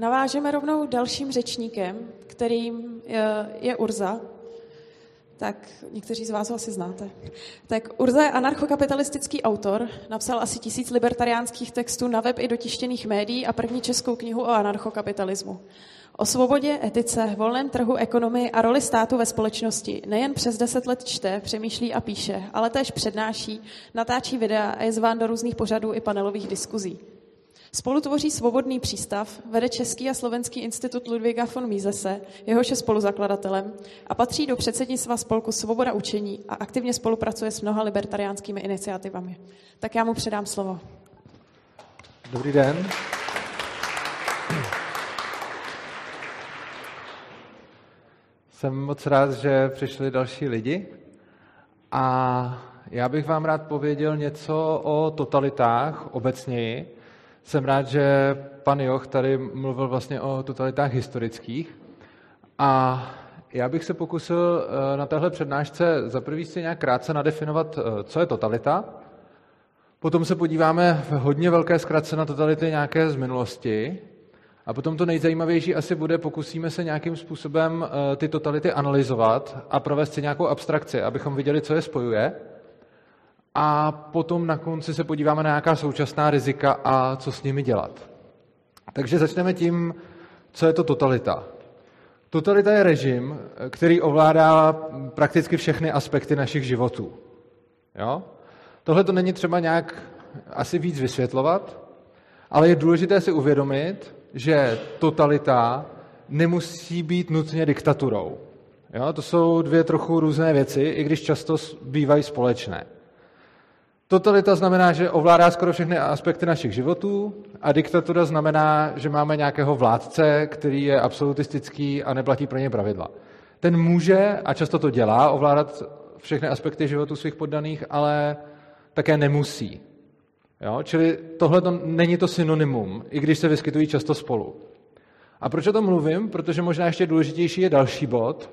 navážeme rovnou dalším řečníkem, kterým je, je Urza. Tak někteří z vás ho asi znáte. Tak Urza je anarchokapitalistický autor, napsal asi tisíc libertariánských textů na web i do tištěných médií a první českou knihu o anarchokapitalismu. O svobodě, etice, volném trhu, ekonomii a roli státu ve společnosti nejen přes deset let čte, přemýšlí a píše, ale též přednáší, natáčí videa a je zván do různých pořadů i panelových diskuzí. Spolu tvoří svobodný přístav, vede Český a Slovenský institut Ludviga von Misese, jehož je spoluzakladatelem, a patří do předsednictva spolku Svoboda učení a aktivně spolupracuje s mnoha libertariánskými iniciativami. Tak já mu předám slovo. Dobrý den. Jsem moc rád, že přišli další lidi a já bych vám rád pověděl něco o totalitách obecněji. Jsem rád, že pan Joch tady mluvil vlastně o totalitách historických a já bych se pokusil eh, na téhle přednášce za prvý si nějak krátce nadefinovat, eh, co je totalita. Potom se podíváme v hodně velké zkratce na totality nějaké z minulosti a potom to nejzajímavější asi bude, pokusíme se nějakým způsobem eh, ty totality analyzovat a provést si nějakou abstrakci, abychom viděli, co je spojuje. A potom na konci se podíváme na nějaká současná rizika a co s nimi dělat. Takže začneme tím, co je to totalita. Totalita je režim, který ovládá prakticky všechny aspekty našich životů. Jo? Tohle to není třeba nějak asi víc vysvětlovat, ale je důležité si uvědomit, že totalita nemusí být nutně diktaturou. Jo? To jsou dvě trochu různé věci, i když často bývají společné. Totalita znamená, že ovládá skoro všechny aspekty našich životů a diktatura znamená, že máme nějakého vládce, který je absolutistický a neplatí pro ně pravidla. Ten může, a často to dělá, ovládat všechny aspekty životu svých poddaných, ale také nemusí. Jo? Čili tohle to není to synonymum, i když se vyskytují často spolu. A proč o tom mluvím? Protože možná ještě důležitější je další bod,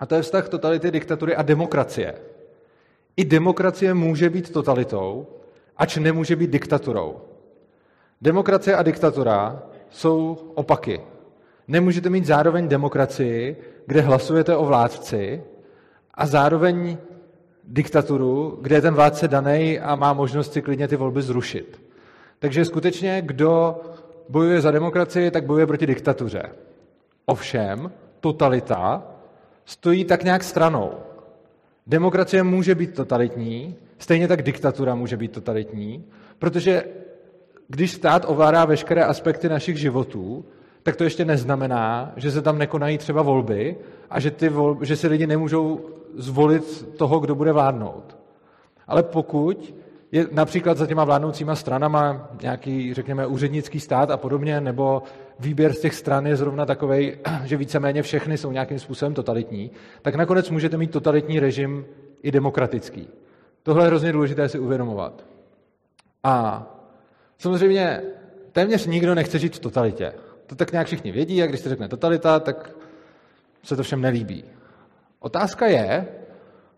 a to je vztah totality, diktatury a demokracie. I demokracie může být totalitou, ač nemůže být diktaturou. Demokracie a diktatura jsou opaky. Nemůžete mít zároveň demokracii, kde hlasujete o vládci, a zároveň diktaturu, kde je ten vládce daný a má možnost si klidně ty volby zrušit. Takže skutečně, kdo bojuje za demokracii, tak bojuje proti diktatuře. Ovšem, totalita stojí tak nějak stranou. Demokracie může být totalitní, stejně tak diktatura může být totalitní, protože když stát ovládá veškeré aspekty našich životů, tak to ještě neznamená, že se tam nekonají třeba volby a že, ty volby, že si lidi nemůžou zvolit toho, kdo bude vládnout. Ale pokud je například za těma vládnoucíma stranama nějaký, řekněme, úřednický stát a podobně, nebo výběr z těch stran je zrovna takový, že víceméně všechny jsou nějakým způsobem totalitní, tak nakonec můžete mít totalitní režim i demokratický. Tohle je hrozně důležité si uvědomovat. A samozřejmě téměř nikdo nechce žít v totalitě. To tak nějak všichni vědí a když se řekne totalita, tak se to všem nelíbí. Otázka je,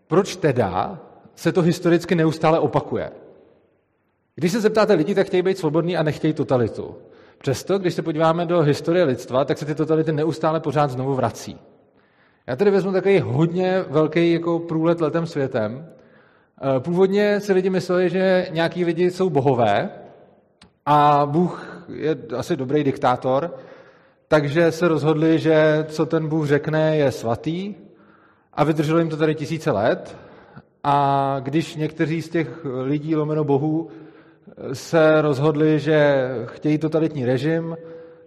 proč teda se to historicky neustále opakuje. Když se zeptáte lidí, tak chtějí být svobodní a nechtějí totalitu. Přesto, když se podíváme do historie lidstva, tak se ty totality neustále pořád znovu vrací. Já tady vezmu takový hodně velký jako průlet letem světem. Eh, původně si lidi mysleli, že nějaký lidi jsou bohové a Bůh je asi dobrý diktátor, takže se rozhodli, že co ten Bůh řekne, je svatý a vydrželo jim to tady tisíce let. A když někteří z těch lidí, lomeno bohů, se rozhodli, že chtějí totalitní režim,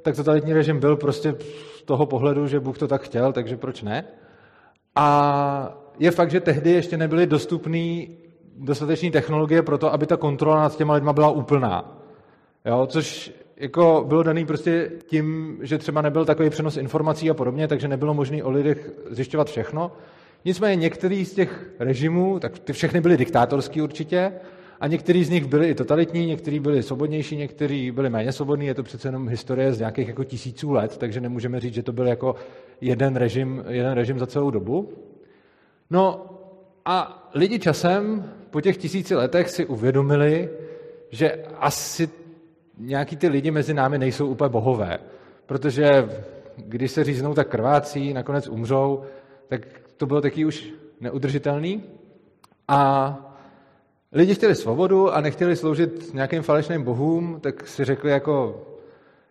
tak totalitní režim byl prostě z toho pohledu, že Bůh to tak chtěl, takže proč ne? A je fakt, že tehdy ještě nebyly dostupné dostatečné technologie pro to, aby ta kontrola nad těma lidma byla úplná. Jo, což jako bylo daný prostě tím, že třeba nebyl takový přenos informací a podobně, takže nebylo možné o lidech zjišťovat všechno. Nicméně některý z těch režimů, tak ty všechny byly diktátorský určitě, a některý z nich byli i totalitní, někteří byli svobodnější, někteří byli méně svobodní. Je to přece jenom historie z nějakých jako tisíců let, takže nemůžeme říct, že to byl jako jeden režim, jeden režim za celou dobu. No a lidi časem po těch tisíci letech si uvědomili, že asi nějaký ty lidi mezi námi nejsou úplně bohové. protože když se říznou, tak krvácí, nakonec umřou, tak to bylo taky už neudržitelný. A lidi chtěli svobodu a nechtěli sloužit nějakým falešným bohům, tak si řekli jako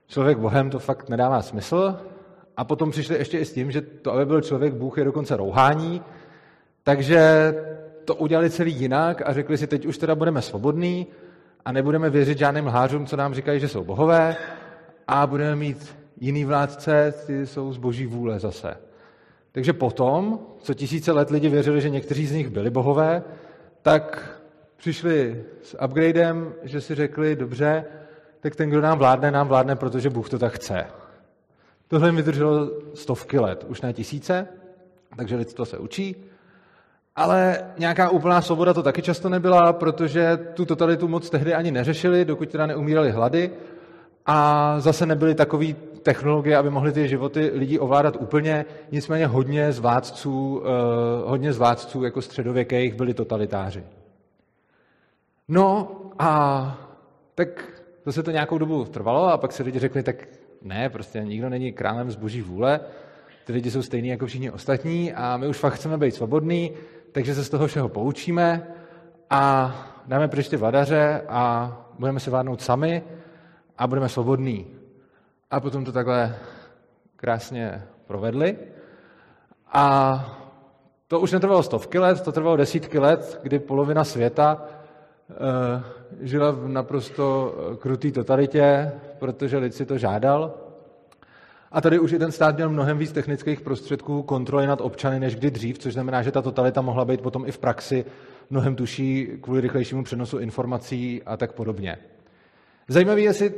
člověk bohem to fakt nedává smysl. A potom přišli ještě i s tím, že to, aby byl člověk Bůh, je dokonce rouhání. Takže to udělali celý jinak a řekli si, teď už teda budeme svobodní a nebudeme věřit žádným lhářům, co nám říkají, že jsou bohové a budeme mít jiný vládce, ty jsou z boží vůle zase. Takže potom, co tisíce let lidi věřili, že někteří z nich byli bohové, tak přišli s upgradem, že si řekli, dobře, tak ten, kdo nám vládne, nám vládne, protože Bůh to tak chce. Tohle jim vydrželo stovky let, už ne tisíce, takže lidstvo se učí. Ale nějaká úplná svoboda to taky často nebyla, protože tu totalitu moc tehdy ani neřešili, dokud teda neumírali hlady. A zase nebyly takové technologie, aby mohly ty životy lidí ovládat úplně. Nicméně hodně z vládců, eh, hodně z vládců jako středověkých byli totalitáři. No a tak to se to nějakou dobu trvalo a pak se lidi řekli, tak ne, prostě nikdo není králem z boží vůle, ty lidi jsou stejní jako všichni ostatní a my už fakt chceme být svobodní, takže se z toho všeho poučíme a dáme pryč ty vladaře a budeme se vládnout sami a budeme svobodní. A potom to takhle krásně provedli. A to už netrvalo stovky let, to trvalo desítky let, kdy polovina světa žila v naprosto krutý totalitě, protože lid si to žádal. A tady už i ten stát měl mnohem víc technických prostředků kontroly nad občany než kdy dřív, což znamená, že ta totalita mohla být potom i v praxi mnohem tuší kvůli rychlejšímu přenosu informací a tak podobně. Zajímavé je si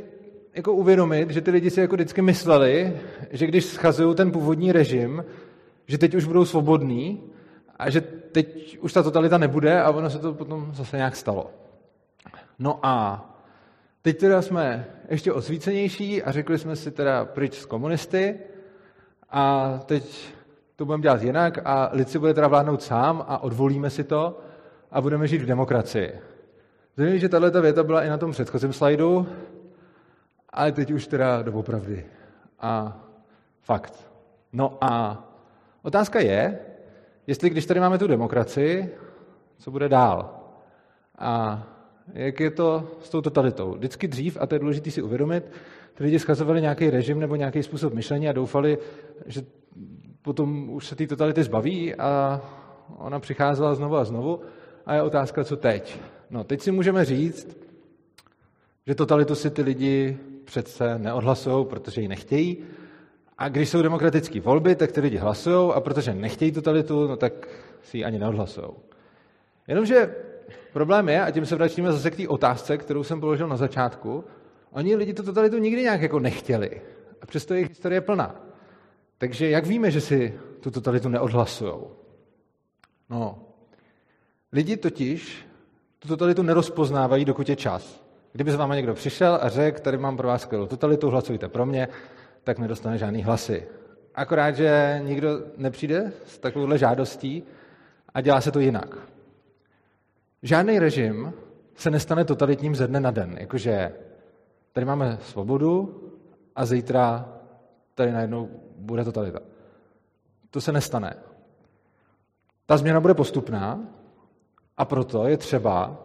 jako uvědomit, že ty lidi si jako vždycky mysleli, že když schazují ten původní režim, že teď už budou svobodní a že teď už ta totalita nebude a ono se to potom zase nějak stalo. No a teď teda jsme ještě osvícenější a řekli jsme si teda pryč z komunisty a teď to budeme dělat jinak a lid si bude teda vládnout sám a odvolíme si to a budeme žít v demokracii. Zajímavé, že tahle věta byla i na tom předchozím slajdu, ale teď už teda doopravdy. A fakt. No a otázka je, jestli když tady máme tu demokracii, co bude dál. A jak je to s tou totalitou. Vždycky dřív, a to je důležité si uvědomit, ty lidi schazovali nějaký režim nebo nějaký způsob myšlení a doufali, že potom už se té totality zbaví a ona přicházela znovu a znovu. A je otázka, co teď. No, teď si můžeme říct, že totalitu si ty lidi přece neodhlasují, protože ji nechtějí. A když jsou demokratické volby, tak ty lidi hlasují a protože nechtějí totalitu, no tak si ji ani neodhlasují. Jenomže problém je, a tím se vracíme zase k té otázce, kterou jsem položil na začátku, oni lidi tu totalitu nikdy nějak jako nechtěli. A přesto jejich historie je plná. Takže jak víme, že si tu totalitu neodhlasují? No, lidi totiž tu totalitu nerozpoznávají, dokud je čas. Kdyby s váma někdo přišel a řekl, tady mám pro vás skvělou totalitu, hlasujte pro mě, tak nedostane žádný hlasy. Akorát, že nikdo nepřijde s takovouhle žádostí a dělá se to jinak. Žádný režim se nestane totalitním ze dne na den. Jakože tady máme svobodu a zítra tady najednou bude totalita. To se nestane. Ta změna bude postupná a proto je třeba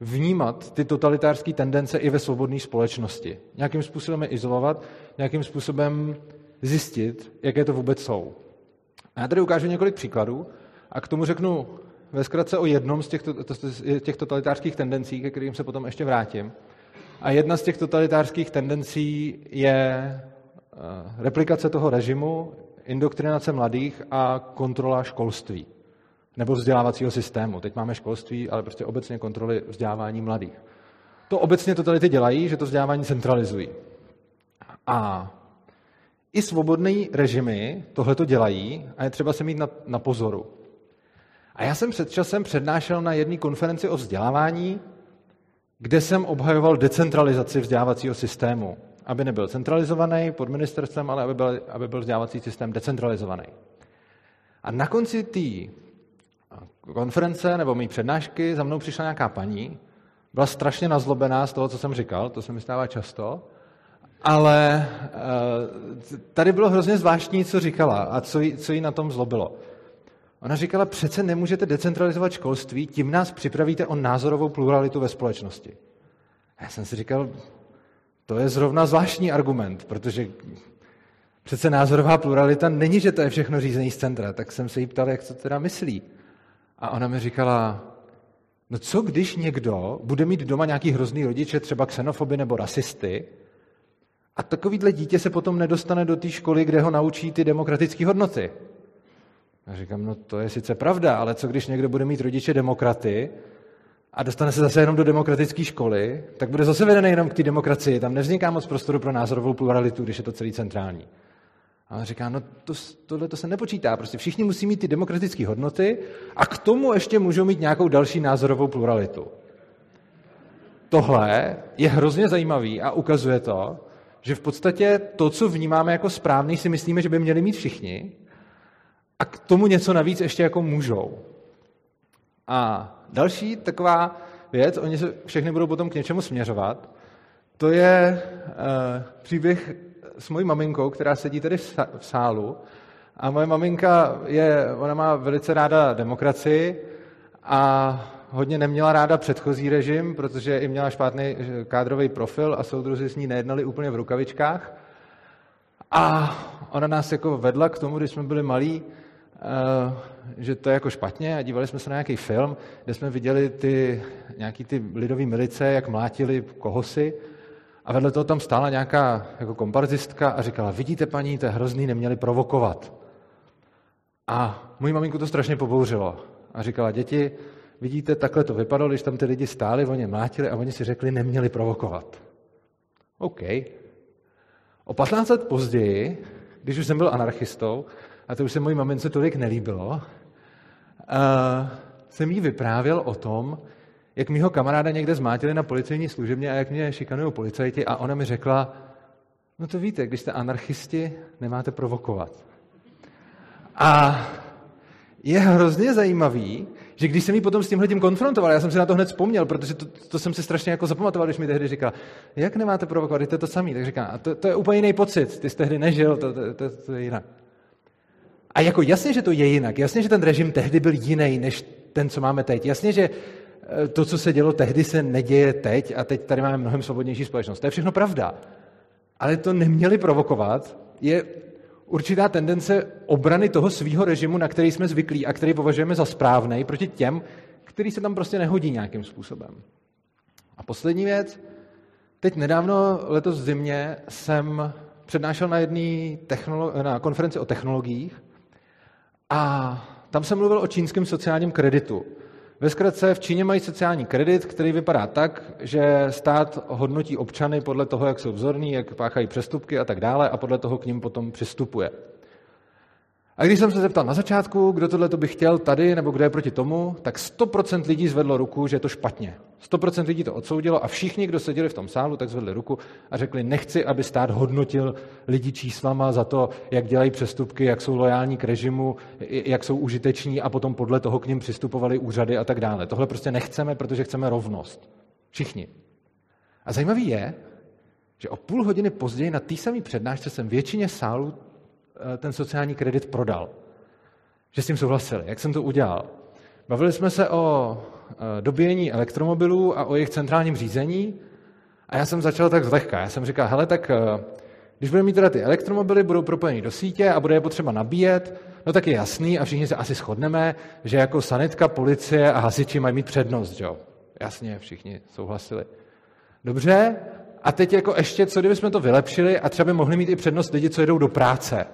vnímat ty totalitářské tendence i ve svobodné společnosti. Nějakým způsobem je izolovat, nějakým způsobem zjistit, jaké to vůbec jsou. A já tady ukážu několik příkladů a k tomu řeknu ve zkratce o jednom z těch, těch totalitářských tendencí, ke kterým se potom ještě vrátím. A jedna z těch totalitářských tendencí je eh, replikace toho režimu, indoktrinace mladých a kontrola školství nebo vzdělávacího systému. Teď máme školství, ale prostě obecně kontroly vzdělávání mladých. To obecně totality dělají, že to vzdělávání centralizují. A i svobodné režimy tohle to dělají a je třeba se mít na, na pozoru. A já jsem před časem přednášel na jedné konferenci o vzdělávání, kde jsem obhajoval decentralizaci vzdělávacího systému. Aby nebyl centralizovaný pod ministerstvem, ale aby byl, aby byl vzdělávací systém decentralizovaný. A na konci té konference nebo mý přednášky za mnou přišla nějaká paní, byla strašně nazlobená z toho, co jsem říkal, to se mi stává často, Ale tady bylo hrozně zvláštní, co říkala a co jí, co jí na tom zlobilo. Ona říkala, přece nemůžete decentralizovat školství, tím nás připravíte o názorovou pluralitu ve společnosti. A já jsem si říkal, to je zrovna zvláštní argument, protože přece názorová pluralita není, že to je všechno řízení z centra. Tak jsem se jí ptal, jak to teda myslí. A ona mi říkala, no co když někdo bude mít doma nějaký hrozný rodiče, třeba xenofoby nebo rasisty, a takovýhle dítě se potom nedostane do té školy, kde ho naučí ty demokratické hodnoty. A říkám, no to je sice pravda, ale co když někdo bude mít rodiče demokraty a dostane se zase jenom do demokratické školy, tak bude zase vedený jenom k té demokracii. Tam nevzniká moc prostoru pro názorovou pluralitu, když je to celý centrální. A on říká, no to, tohle to se nepočítá, prostě všichni musí mít ty demokratické hodnoty a k tomu ještě můžou mít nějakou další názorovou pluralitu. Tohle je hrozně zajímavý a ukazuje to, že v podstatě to, co vnímáme jako správný, si myslíme, že by měli mít všichni a k tomu něco navíc ještě jako můžou. A další taková věc, oni se všechny budou potom k něčemu směřovat, to je uh, příběh s mojí maminkou, která sedí tady v sálu. A moje maminka je, ona má velice ráda demokracii a hodně neměla ráda předchozí režim, protože i měla špatný kádrový profil a soudruzi s ní nejednali úplně v rukavičkách. A ona nás jako vedla k tomu, když jsme byli malí, Eh, že to je jako špatně a dívali jsme se na nějaký film, kde jsme viděli ty, nějaký ty lidové milice, jak mlátili kohosi a vedle toho tam stála nějaká jako komparzistka a říkala, vidíte paní, to je hrozný, neměli provokovat. A můj maminku to strašně pobouřilo a říkala, děti, vidíte, takhle to vypadalo, když tam ty lidi stáli, oni mlátili a oni si řekli, neměli provokovat. OK. O 15 let později, když už jsem byl anarchistou, a to už se mojí mamince tolik nelíbilo, uh, jsem jí vyprávěl o tom, jak mýho kamaráda někde zmátili na policejní služebně a jak mě šikanují policajti a ona mi řekla, no to víte, když jste anarchisti, nemáte provokovat. A je hrozně zajímavý, že když jsem jí potom s tímhle tím konfrontoval, já jsem si na to hned vzpomněl, protože to, to jsem si strašně jako zapamatoval, když mi tehdy říkal, jak nemáte provokovat, to je to samý. Tak říká, a to, to je úplně jiný pocit, ty jsi tehdy nežil, to, to, to, to je jinak. A jako jasně, že to je jinak, jasně, že ten režim tehdy byl jiný, než ten, co máme teď. Jasně, že eh, to, co se dělo tehdy, se neděje teď a teď tady máme mnohem svobodnější společnost. To je všechno pravda. Ale to neměli provokovat. Je určitá tendence obrany toho svého režimu, na který jsme zvyklí a který považujeme za správný, proti těm, který se tam prostě nehodí nějakým způsobem. A poslední věc. Teď nedávno, letos v zimě, jsem přednášel na jedné na konferenci o technologiích a tam jsem mluvil o čínském sociálním kreditu. Ve zkratce v Číně mají sociální kredit, který vypadá tak, že stát hodnotí občany podle toho, jak jsou vzorní, jak páchají přestupky a tak dále a podle toho k ním potom přistupuje. A když jsem se zeptal na začátku, kdo tohle by chtěl tady, nebo kdo je proti tomu, tak 100% lidí zvedlo ruku, že je to špatně. 100% lidí to odsoudilo a všichni, kdo seděli v tom sálu, tak zvedli ruku a řekli, nechci, aby stát hodnotil lidi číslama za to, jak dělají přestupky, jak jsou lojální k režimu, jak jsou užiteční a potom podle toho k ním přistupovali úřady a tak dále. Tohle prostě nechceme, protože chceme rovnost. Všichni. A zajímavý je, že o půl hodiny později na té samé přednášce jsem většině sálu ten sociální kredit prodal. Že s tím souhlasili. Jak jsem to udělal? Bavili jsme se o eh, dobíjení elektromobilů a o jejich centrálním řízení a já jsem začal tak zlehka. Já jsem říkal, hele, tak eh, když budeme mít teda ty elektromobily, budou propojeny do sítě a bude je potřeba nabíjet, no tak je jasný a všichni se asi shodneme, že jako sanitka, policie a hasiči mají mít přednost, jo? Jasně, všichni souhlasili. Dobře, a teď jako ještě, co kdybychom to vylepšili a třeba by mohli mít i přednost lidi, co jedou do práce.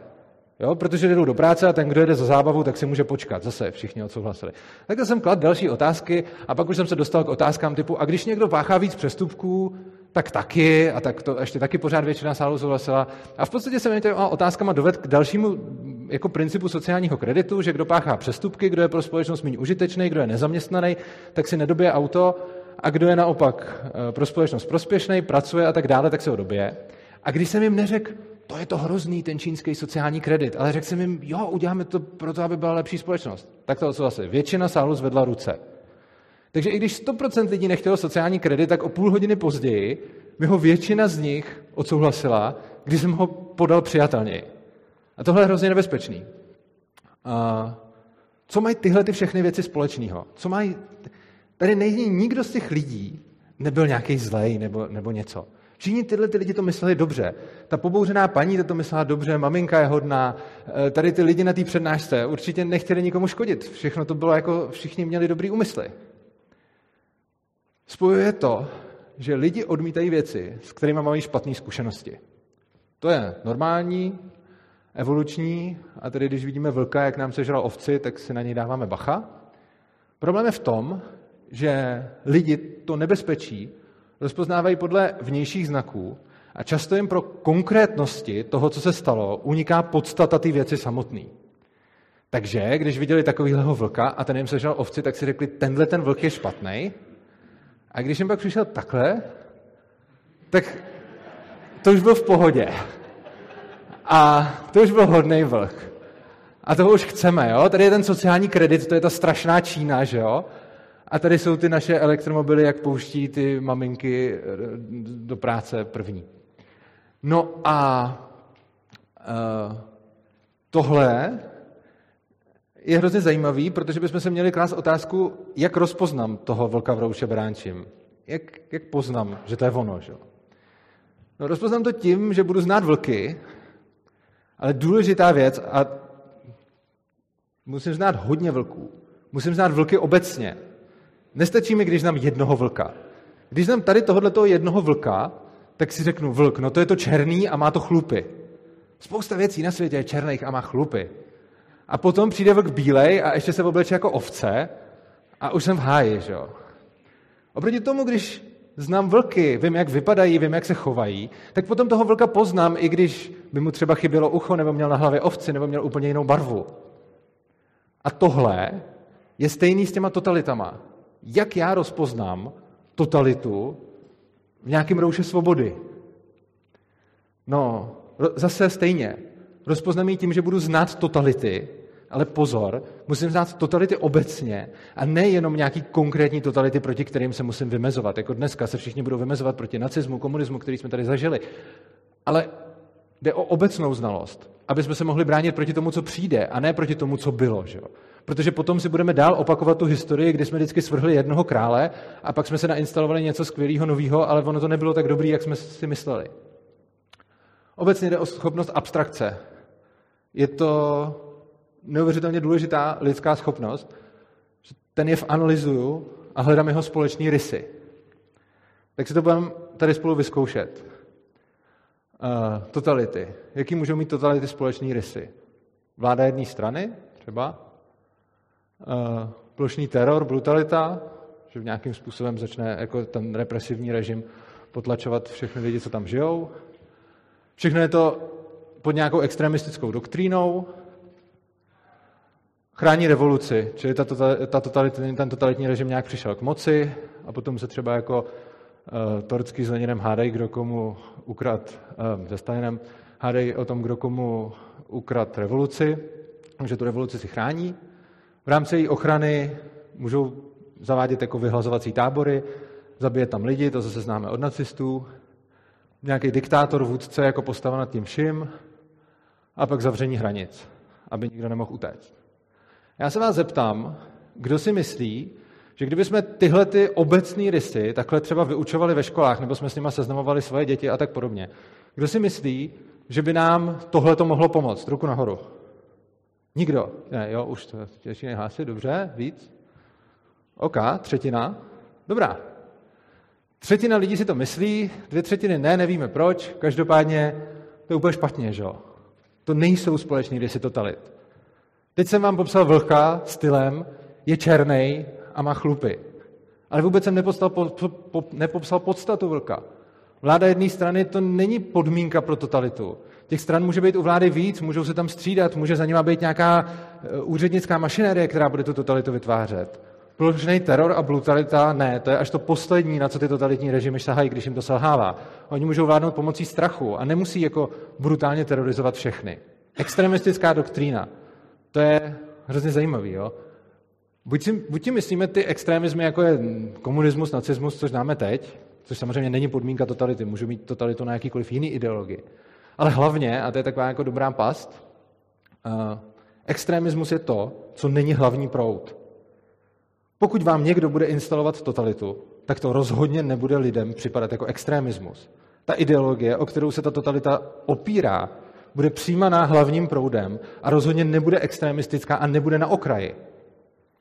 Jo, protože jdou do práce a ten, kdo jede za zábavu, tak si může počkat. Zase všichni odsouhlasili. Tak jsem klad další otázky a pak už jsem se dostal k otázkám typu, a když někdo páchá víc přestupků, tak taky, a tak to ještě taky pořád většina sálu souhlasila. A v podstatě jsem těmi otázkama dovedl k dalšímu jako principu sociálního kreditu, že kdo páchá přestupky, kdo je pro společnost méně užitečný, kdo je nezaměstnaný, tak si nedobije auto a kdo je naopak eh, pro společnost prospěšný, pracuje a tak dále, tak se ho dobije. A když jsem jim neřekl, to je to hrozný, ten čínský sociální kredit. Ale řekl jsem jim, jo, uděláme to proto, aby byla lepší společnost. Tak to odsouhlasili. Většina sálu zvedla ruce. Takže i když 100% lidí nechtělo sociální kredit, tak o půl hodiny později mi ho většina z nich odsouhlasila, když jsem ho podal přijatelněji. A tohle je hrozně nebezpečný. A co mají tyhle ty všechny věci společného? Co mají... Tady není nikdo z těch lidí, nebyl nějaký zlej nebo, nebo něco. Všichni tyhle ty lidi to mysleli dobře. Ta pobouřená paní to myslela dobře, maminka je hodná, eh, tady ty lidi na té přednášce určitě nechtěli nikomu škodit. Všechno to bylo jako, všichni měli dobrý úmysly. Spojuje to, že lidi odmítají věci, s kterými mají špatné zkušenosti. To je normální, evoluční, a tedy když vidíme vlka, jak nám sežral ovci, tak si na něj dáváme bacha. Problém je v tom, že lidi to nebezpečí rozpoznávají podle vnějších znaků a často jim pro konkrétnosti toho, co se stalo, uniká podstata ty věci samotný. Takže, když viděli takovýhleho vlka a ten jim sežral ovci, tak si řekli, tenhle ten vlk je špatný. A když jim pak přišel takhle, tak to už byl v pohodě. A to už byl hodný vlk. A toho už chceme, jo? Tady je ten sociální kredit, to je ta strašná Čína, že jo? A tady jsou ty naše elektromobily, jak pouští ty maminky eh, do práce první. No a uh, tohle je hrozně zajímavý, protože bychom se měli klást otázku, jak rozpoznám toho vlka v rouše bránčím. Jak, jak poznám, že to je ono, že? No, rozpoznám to tím, že budu znát vlky, ale důležitá věc, a musím znát hodně vlků. Musím znát vlky obecně. Nestačí mi, když znám jednoho vlka. Když znám tady tohoto jednoho vlka, tak si řeknu vlk, no to je to černý a má to chlupy. Spousta věcí na světě je černých a má chlupy. A potom přijde vlk bílej a ještě se obleče jako ovce a už jsem v háji, že jo. Oproti tomu, když znám vlky, vím, jak vypadají, vím, jak se chovají, tak potom toho vlka poznám, i když by mu třeba chybělo ucho, nebo měl na hlavě ovci, nebo měl úplně jinou barvu. A tohle je stejný s těma totalitama. Jak já rozpoznám totalitu v nějakém rouše svobody? No, zase stejně. Rozpoznám ji tím, že budu znát totality, ale pozor, musím znát totality obecně a nejenom nějaký konkrétní totality, proti kterým se musím vymezovat. Jako dneska se všichni budou vymezovat proti nacismu, komunismu, který jsme tady zažili. Ale jde o obecnou znalost, aby jsme se mohli bránit proti tomu, co přijde, a ne proti tomu, co bylo. Že? Protože potom si budeme dál opakovat tu historii, kdy jsme vždycky svrhli jednoho krále a pak jsme se nainstalovali něco skvělého, nového, ale ono to nebylo tak dobré, jak jsme si mysleli. Obecně jde o schopnost abstrakce. Je to neuvěřitelně důležitá lidská schopnost, že ten jev analyzuju a hledám jeho společný rysy. Tak si to budeme tady spolu vyzkoušet. Uh, totality. Jaký můžou mít totality společný rysy? Vláda jedné strany, třeba. Uh, plošný teror, brutalita, že v nějakým způsobem začne jako ten represivní režim potlačovat všechny lidi, co tam žijou. Všechno je to pod nějakou extremistickou doktrínou, chrání revoluci, čili ta, tota, ta totalitní, ten totalitní režim nějak přišel k moci a potom se třeba jako Torcký s Leninem hádají, kdo komu ukrad, uh, se Stalinem, hádají o tom, kdo komu ukrad revoluci, že tu revoluci si chrání. V rámci její ochrany můžou zavádět jako vyhlazovací tábory, zabíjet tam lidi, to zase známe od nacistů, nějaký diktátor, vůdce jako postava nad tím vším a pak zavření hranic, aby nikdo nemohl utéct. Já se vás zeptám, kdo si myslí, že kdybychom tyhle ty obecné rysy takhle třeba vyučovali ve školách, nebo jsme s nimi seznamovali svoje děti a tak podobně, kdo si myslí, že by nám tohle to mohlo pomoct? Ruku nahoru. Nikdo. Ne, jo, už to těžší nehlásit, dobře, víc. OK, třetina. Dobrá. Třetina lidí si to myslí, dvě třetiny ne, nevíme proč, každopádně to je úplně špatně, že jo. To nejsou společné rysy totalit. Teď jsem vám popsal vlka stylem, je černý a má chlupy. Ale vůbec jsem nepopsal, po, po, nepopsal podstatu vlka. Vláda jedné strany to není podmínka pro totalitu. Těch stran může být u vlády víc, můžou se tam střídat, může za nima být nějaká e, úřednická mašinérie, která bude tu totalitu vytvářet. Plošný teror a brutalita ne, to je až to poslední, na co ty totalitní režimy sahají, když jim to selhává. Oni můžou vládnout pomocí strachu a nemusí jako brutálně terorizovat všechny. Extremistická doktrína. To je hrozně zajímavý. Jo? Buď, si, buď si myslíme ty extremismy, jako je komunismus, nacismus, což známe teď, což samozřejmě není podmínka totality, můžu mít totalitu na jakýkoliv jiný ideologii. Ale hlavně, a to je taková jako dobrá past, uh, extremismus je to, co není hlavní proud. Pokud vám někdo bude instalovat totalitu, tak to rozhodně nebude lidem připadat jako extremismus. Ta ideologie, o kterou se ta totalita opírá, bude přijímaná hlavním proudem a rozhodně nebude extremistická a nebude na okraji.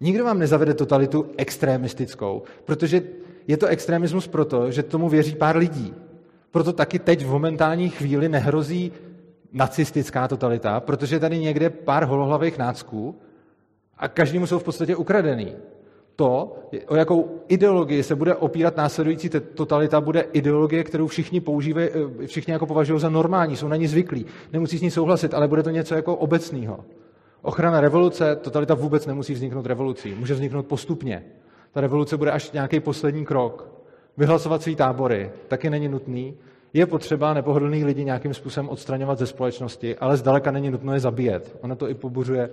Nikdo vám nezavede totalitu extremistickou, protože je to extremismus proto, že tomu věří pár lidí. Proto taky teď v momentální chvíli nehrozí nacistická totalita, protože tady někde pár holohlavých nácků a každému jsou v podstatě ukradený. To, o jakou ideologii se bude opírat následující totalita, bude ideologie, kterou všichni používají, eh, všichni jako považují za normální, jsou na ní zvyklí, nemusí s ní souhlasit, ale bude to něco jako obecného. Ochrana revoluce, totalita vůbec nemusí vzniknout revolucí, může vzniknout postupně. Ta revoluce bude až nějaký poslední krok. Vyhlasovat svý tábory taky není nutný. Je potřeba nepohodlných lidi nějakým způsobem odstraňovat ze společnosti, ale zdaleka není nutno je zabíjet. Ono to i pobuřuje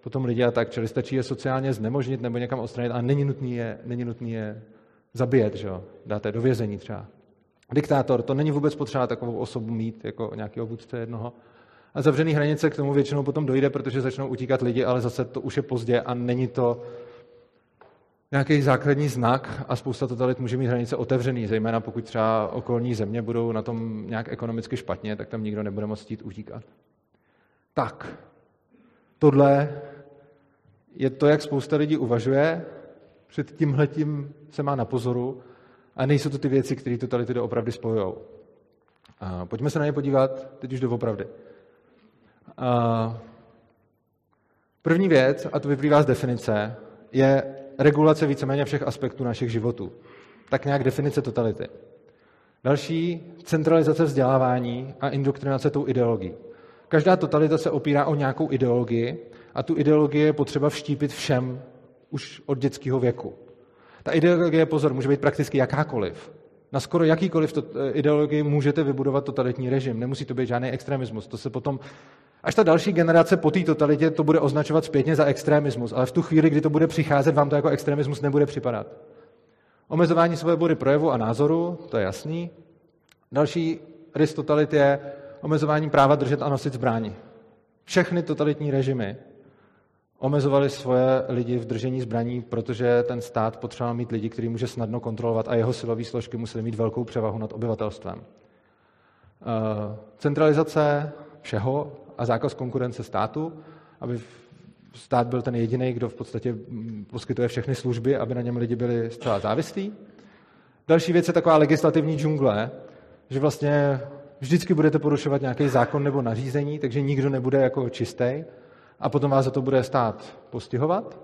potom lidi a tak, čili stačí je sociálně znemožnit nebo někam odstranit, ale není nutný je, není nutný je zabíjet, že jo? dáte do vězení třeba. Diktátor, to není vůbec potřeba takovou osobu mít, jako nějakého vůdce jednoho. A zavřený hranice k tomu většinou potom dojde, protože začnou utíkat lidi, ale zase to už je pozdě a není to nějaký základní znak a spousta totalit může mít hranice otevřený, zejména pokud třeba okolní země budou na tom nějak ekonomicky špatně, tak tam nikdo nebude moct chtít utíkat. Tak, tohle je to, jak spousta lidí uvažuje, před tímhletím se má na pozoru a nejsou to ty věci, které totality doopravdy spojují. Pojďme se na ně podívat teď už doopravdy. První věc, a to vyplývá z definice, je regulace víceméně všech aspektů našich životů. Tak nějak definice totality. Další, centralizace vzdělávání a indoktrinace tou ideologií. Každá totalita se opírá o nějakou ideologii a tu ideologii je potřeba vštípit všem už od dětského věku. Ta ideologie, pozor, může být prakticky jakákoliv. Na skoro jakýkoliv to, eh, ideologii můžete vybudovat totalitní režim. Nemusí to být žádný extremismus. To se potom, až ta další generace po té totalitě to bude označovat zpětně za extremismus, ale v tu chvíli, kdy to bude přicházet, vám to jako extremismus nebude připadat. Omezování svobody projevu a názoru, to je jasný. Další rys totalit je omezování práva držet a nosit zbraň. Všechny totalitní režimy omezovali svoje lidi v držení zbraní, protože ten stát potřeboval mít lidi, který může snadno kontrolovat a jeho silové složky musely mít velkou převahu nad obyvatelstvem. Eh, centralizace všeho a zákaz konkurence státu, aby stát byl ten jediný, kdo v podstatě mm, poskytuje všechny služby, aby na něm lidi byli zcela závislí. Další věc je taková legislativní džungle, že vlastně vždycky budete porušovat nějaký zákon nebo nařízení, takže nikdo nebude jako čistý a potom vás za to bude stát postihovat.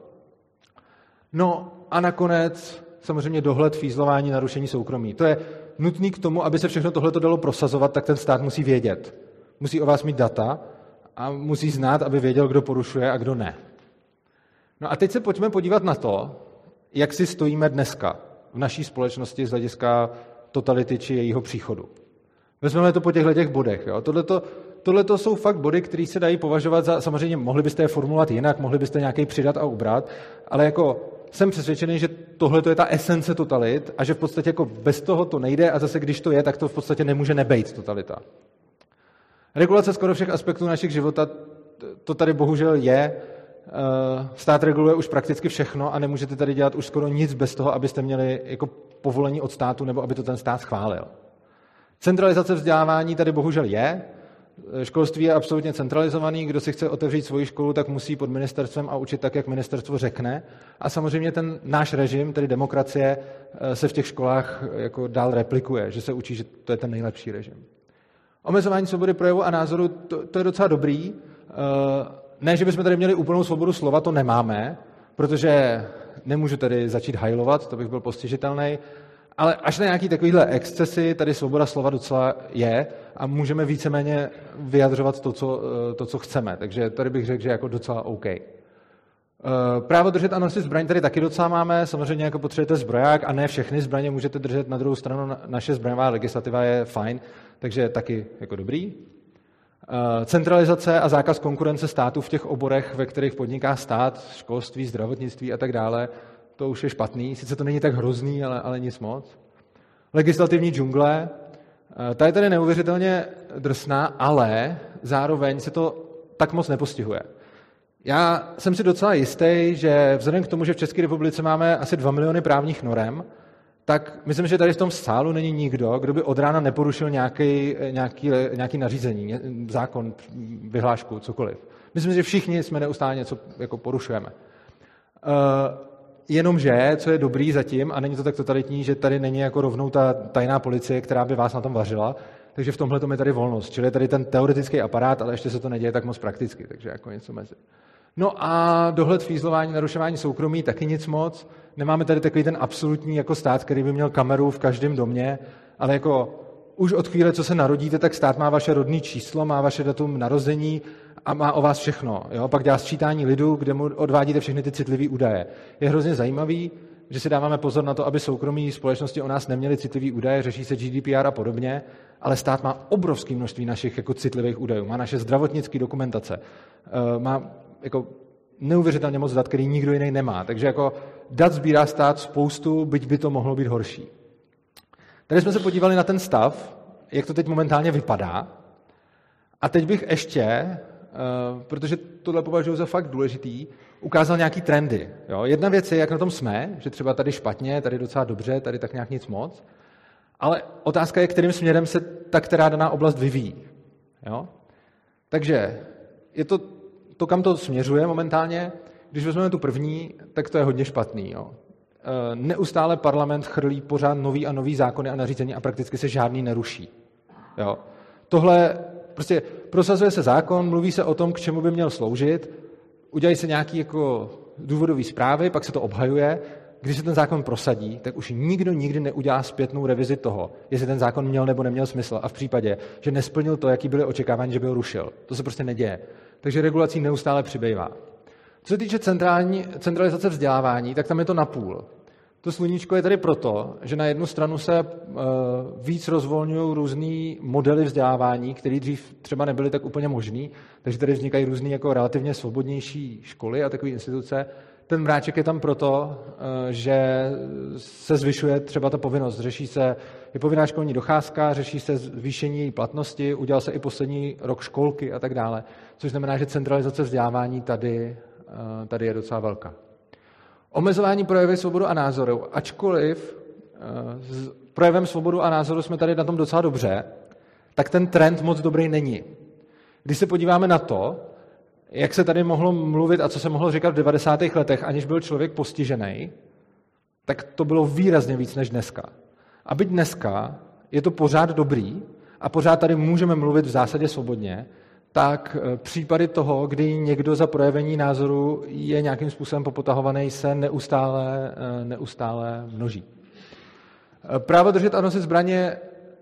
No a nakonec samozřejmě dohled, fízlování, narušení soukromí. To je nutný k tomu, aby se všechno tohle dalo prosazovat, tak ten stát musí vědět. Musí o vás mít data a musí znát, aby věděl, kdo porušuje a kdo ne. No a teď se pojďme podívat na to, jak si stojíme dneska v naší společnosti z hlediska totality či jejího příchodu. Vezmeme to po těchto těch bodech. Jo. Tohleto, tohleto jsou fakt body, které se dají považovat za, samozřejmě mohli byste je formulovat jinak, mohli byste nějaký přidat a ubrat, ale jako jsem přesvědčený, že tohle je ta esence totalit a že v podstatě jako bez toho to nejde a zase když to je, tak to v podstatě nemůže nebejt totalita. Regulace skoro všech aspektů našich života, to tady bohužel je. Eh, stát reguluje už prakticky všechno a nemůžete tady dělat už skoro nic bez toho, abyste měli jako povolení od státu nebo aby to ten stát schválil. Centralizace vzdělávání tady bohužel je. Školství je absolutně centralizovaný. Kdo si chce otevřít svoji školu, tak musí pod ministerstvem a učit tak, jak ministerstvo řekne. A samozřejmě ten náš režim, tedy demokracie, eh, se v těch školách jako dál replikuje, že se učí, že to je ten nejlepší režim. Omezování svobody projevu a názoru, to, to je docela dobrý. Eh, ne, že bychom tady měli úplnou svobodu slova, to nemáme, protože nemůžu tady začít hajlovat, to bych byl postižitelný, ale až na nějaký takovýhle excesy tady svoboda slova docela je a můžeme víceméně vyjadřovat to co, eh, to, co chceme. Takže tady bych řekl, že jako docela OK. Eh, právo držet a nosit zbraň tady taky docela máme. Samozřejmě jako potřebujete zbroják a ne všechny zbraně můžete držet. Na druhou stranu naše zbraňová legislativa je fajn, takže taky jako dobrý. Eh, centralizace a zákaz konkurence státu v těch oborech, ve kterých podniká stát, školství, zdravotnictví a tak dále, to už je špatný. Sice to není tak hrozný, ale, ale nic moc. Legislativní džungle, eh, ta je tady neuvěřitelně drsná, ale zároveň se to tak moc nepostihuje. Já jsem si docela jistý, že vzhledem k tomu, že v České republice máme asi 2 miliony právních norem, tak myslím, že tady v tom sálu není nikdo, kdo by od rána neporušil nějaký, nějaký, nějaký nařízení, zákon, vyhlášku, cokoliv. Myslím, že všichni jsme neustále něco jako porušujeme. Jenomže, co je dobrý zatím, a není to tak totalitní, že tady není jako rovnou ta tajná policie, která by vás na tom vařila, takže v tomhle je tady volnost. Čili je tady ten teoretický aparát, ale ještě se to neděje tak moc prakticky, takže jako něco mezi. No a dohled fízlování, narušování soukromí taky nic moc. Nemáme tady takový ten absolutní jako stát, který by měl kameru v každém domě, ale jako už od chvíle, co se narodíte, tak stát má vaše rodné číslo, má vaše datum narození a má o vás všechno. Jo? Pak dělá sčítání lidu, kde mu odvádíte všechny ty citlivé údaje. Je hrozně zajímavý, že si dáváme pozor na to, aby soukromí společnosti o nás neměly citlivé údaje, řeší se GDPR a podobně, ale stát má obrovské množství našich jako citlivých údajů. Má naše zdravotnické dokumentace, eh, má jako neuvěřitelně moc dat, který nikdo jiný nemá. Takže jako dat sbírá stát spoustu, byť by to mohlo být horší. Tady jsme se podívali na ten stav, jak to teď momentálně vypadá. A teď bych ještě, protože tohle považuji za fakt důležitý, ukázal nějaký trendy. Jo? Jedna věc je, jak na tom jsme, že třeba tady špatně, tady docela dobře, tady tak nějak nic moc. Ale otázka je, kterým směrem se ta která daná oblast vyvíjí. Jo? Takže je to to, kam to směřuje momentálně, když vezmeme tu první, tak to je hodně špatný. Jo. E, neustále parlament chrlí pořád nový a nový zákony a nařízení a prakticky se žádný neruší. Jo. Tohle prostě prosazuje se zákon, mluví se o tom, k čemu by měl sloužit, udělají se nějaké jako důvodové zprávy, pak se to obhajuje. Když se ten zákon prosadí, tak už nikdo nikdy neudělá zpětnou revizi toho, jestli ten zákon měl nebo neměl smysl. A v případě, že nesplnil to, jaký byly očekávání, že by ho rušil. To se prostě neděje takže regulací neustále přibývá. Co se týče centrální, centralizace vzdělávání, tak tam je to napůl. To sluníčko je tady proto, že na jednu stranu se uh, víc rozvolňují různé modely vzdělávání, které dřív třeba nebyly tak úplně možný, takže tady vznikají různé jako relativně svobodnější školy a takové instituce, ten mráček je tam proto, eh, že se zvyšuje třeba ta povinnost. Řeší se, je povinná školní docházka, řeší se zvýšení její platnosti, udělal se i poslední rok školky a tak dále. Což znamená, že centralizace vzdělávání tady, eh, tady je docela velká. Omezování projevy svobodu a názoru, ačkoliv eh, s projevem svobodu a názoru jsme tady na tom docela dobře, tak ten trend moc dobrý není. Když se podíváme na to, jak se tady mohlo mluvit a co se mohlo říkat v 90. letech, aniž byl člověk postižený, tak to bylo výrazně víc než dneska. A byť dneska je to pořád dobrý a pořád tady můžeme mluvit v zásadě svobodně, tak eh, případy toho, kdy někdo za projevení názoru je nějakým způsobem popotahovaný, se neustále, eh, neustále množí. Eh, právo držet a nosit zbraně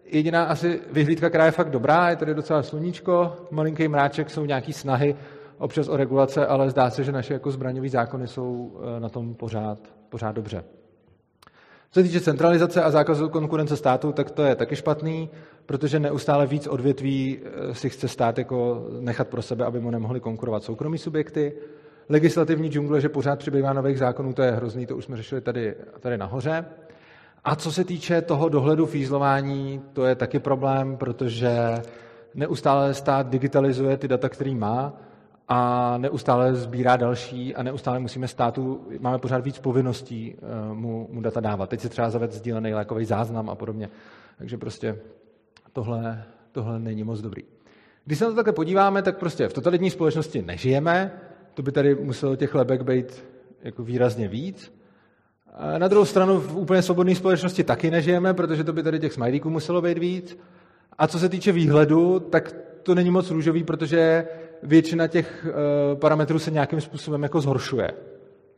jediná asi vyhlídka, která je fakt dobrá, je tady docela sluníčko, malinký mráček, jsou nějaké snahy občas o regulace, ale zdá se, že naše jako zbraňové zákony jsou na tom pořád, pořád dobře. Co se týče centralizace a zákazu konkurence státu, tak to je taky špatný, protože neustále víc odvětví eh, si chce stát jako nechat pro sebe, aby mu nemohli konkurovat soukromí subjekty. Legislativní džungle, že pořád přibývá nových zákonů, to je hrozný, to už jsme řešili tady, tady nahoře. A co se týče toho dohledu fízlování, to je taky problém, protože neustále stát digitalizuje ty data, který má a neustále sbírá další a neustále musíme státu, máme pořád víc povinností eh, mu, mu data dávat. Teď se třeba zaved sdílený lékový záznam a podobně. Takže prostě tohle, tohle není moc dobrý. Když se na to takhle podíváme, tak prostě v totalitní společnosti nežijeme, to by tady muselo těch lebek být jako výrazně víc. Na druhou stranu v úplně svobodné společnosti taky nežijeme, protože to by tady těch smajlíků muselo být víc. A co se týče výhledu, tak to není moc růžový, protože většina těch eh, parametrů se nějakým způsobem jako zhoršuje.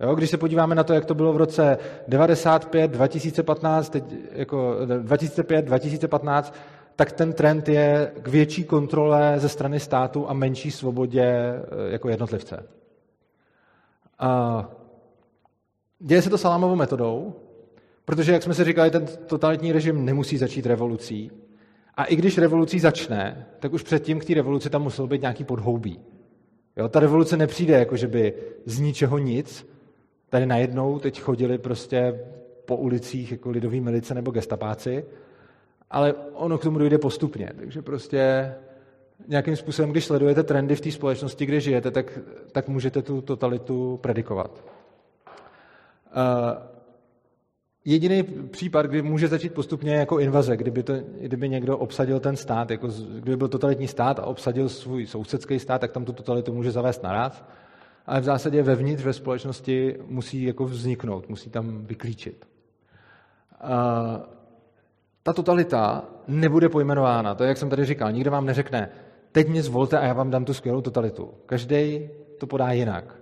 Jo, když se podíváme na to, jak to bylo v roce 95, 2015, teď jako 2005, 2015, tak ten trend je k větší kontrole ze strany státu a menší svobodě eh, jako jednotlivce. A děje se to salámovou metodou, protože, jak jsme si říkali, ten totalitní režim nemusí začít revolucí, a i když revolucí začne, tak už předtím k té revoluci tam muselo být nějaký podhoubí. Jo, ta revoluce nepřijde jako, že by z ničeho nic, tady najednou teď chodili prostě po ulicích jako lidový milice nebo gestapáci, ale ono k tomu dojde postupně. Takže prostě nějakým způsobem, když sledujete trendy v té společnosti, kde žijete, tak, tak můžete tu totalitu predikovat. Uh, jediný případ, kdy může začít postupně jako invaze, kdyby, to, kdyby někdo obsadil ten stát, jako kdyby byl totalitní stát a obsadil svůj sousedský stát, tak tam tu totalitu může zavést naraz. Ale v zásadě vevnitř ve společnosti musí jako vzniknout, musí tam vyklíčit. Uh, ta totalita nebude pojmenována. To je, jak jsem tady říkal, nikdo vám neřekne, teď mě zvolte a já vám dám tu skvělou totalitu. Každý to podá jinak.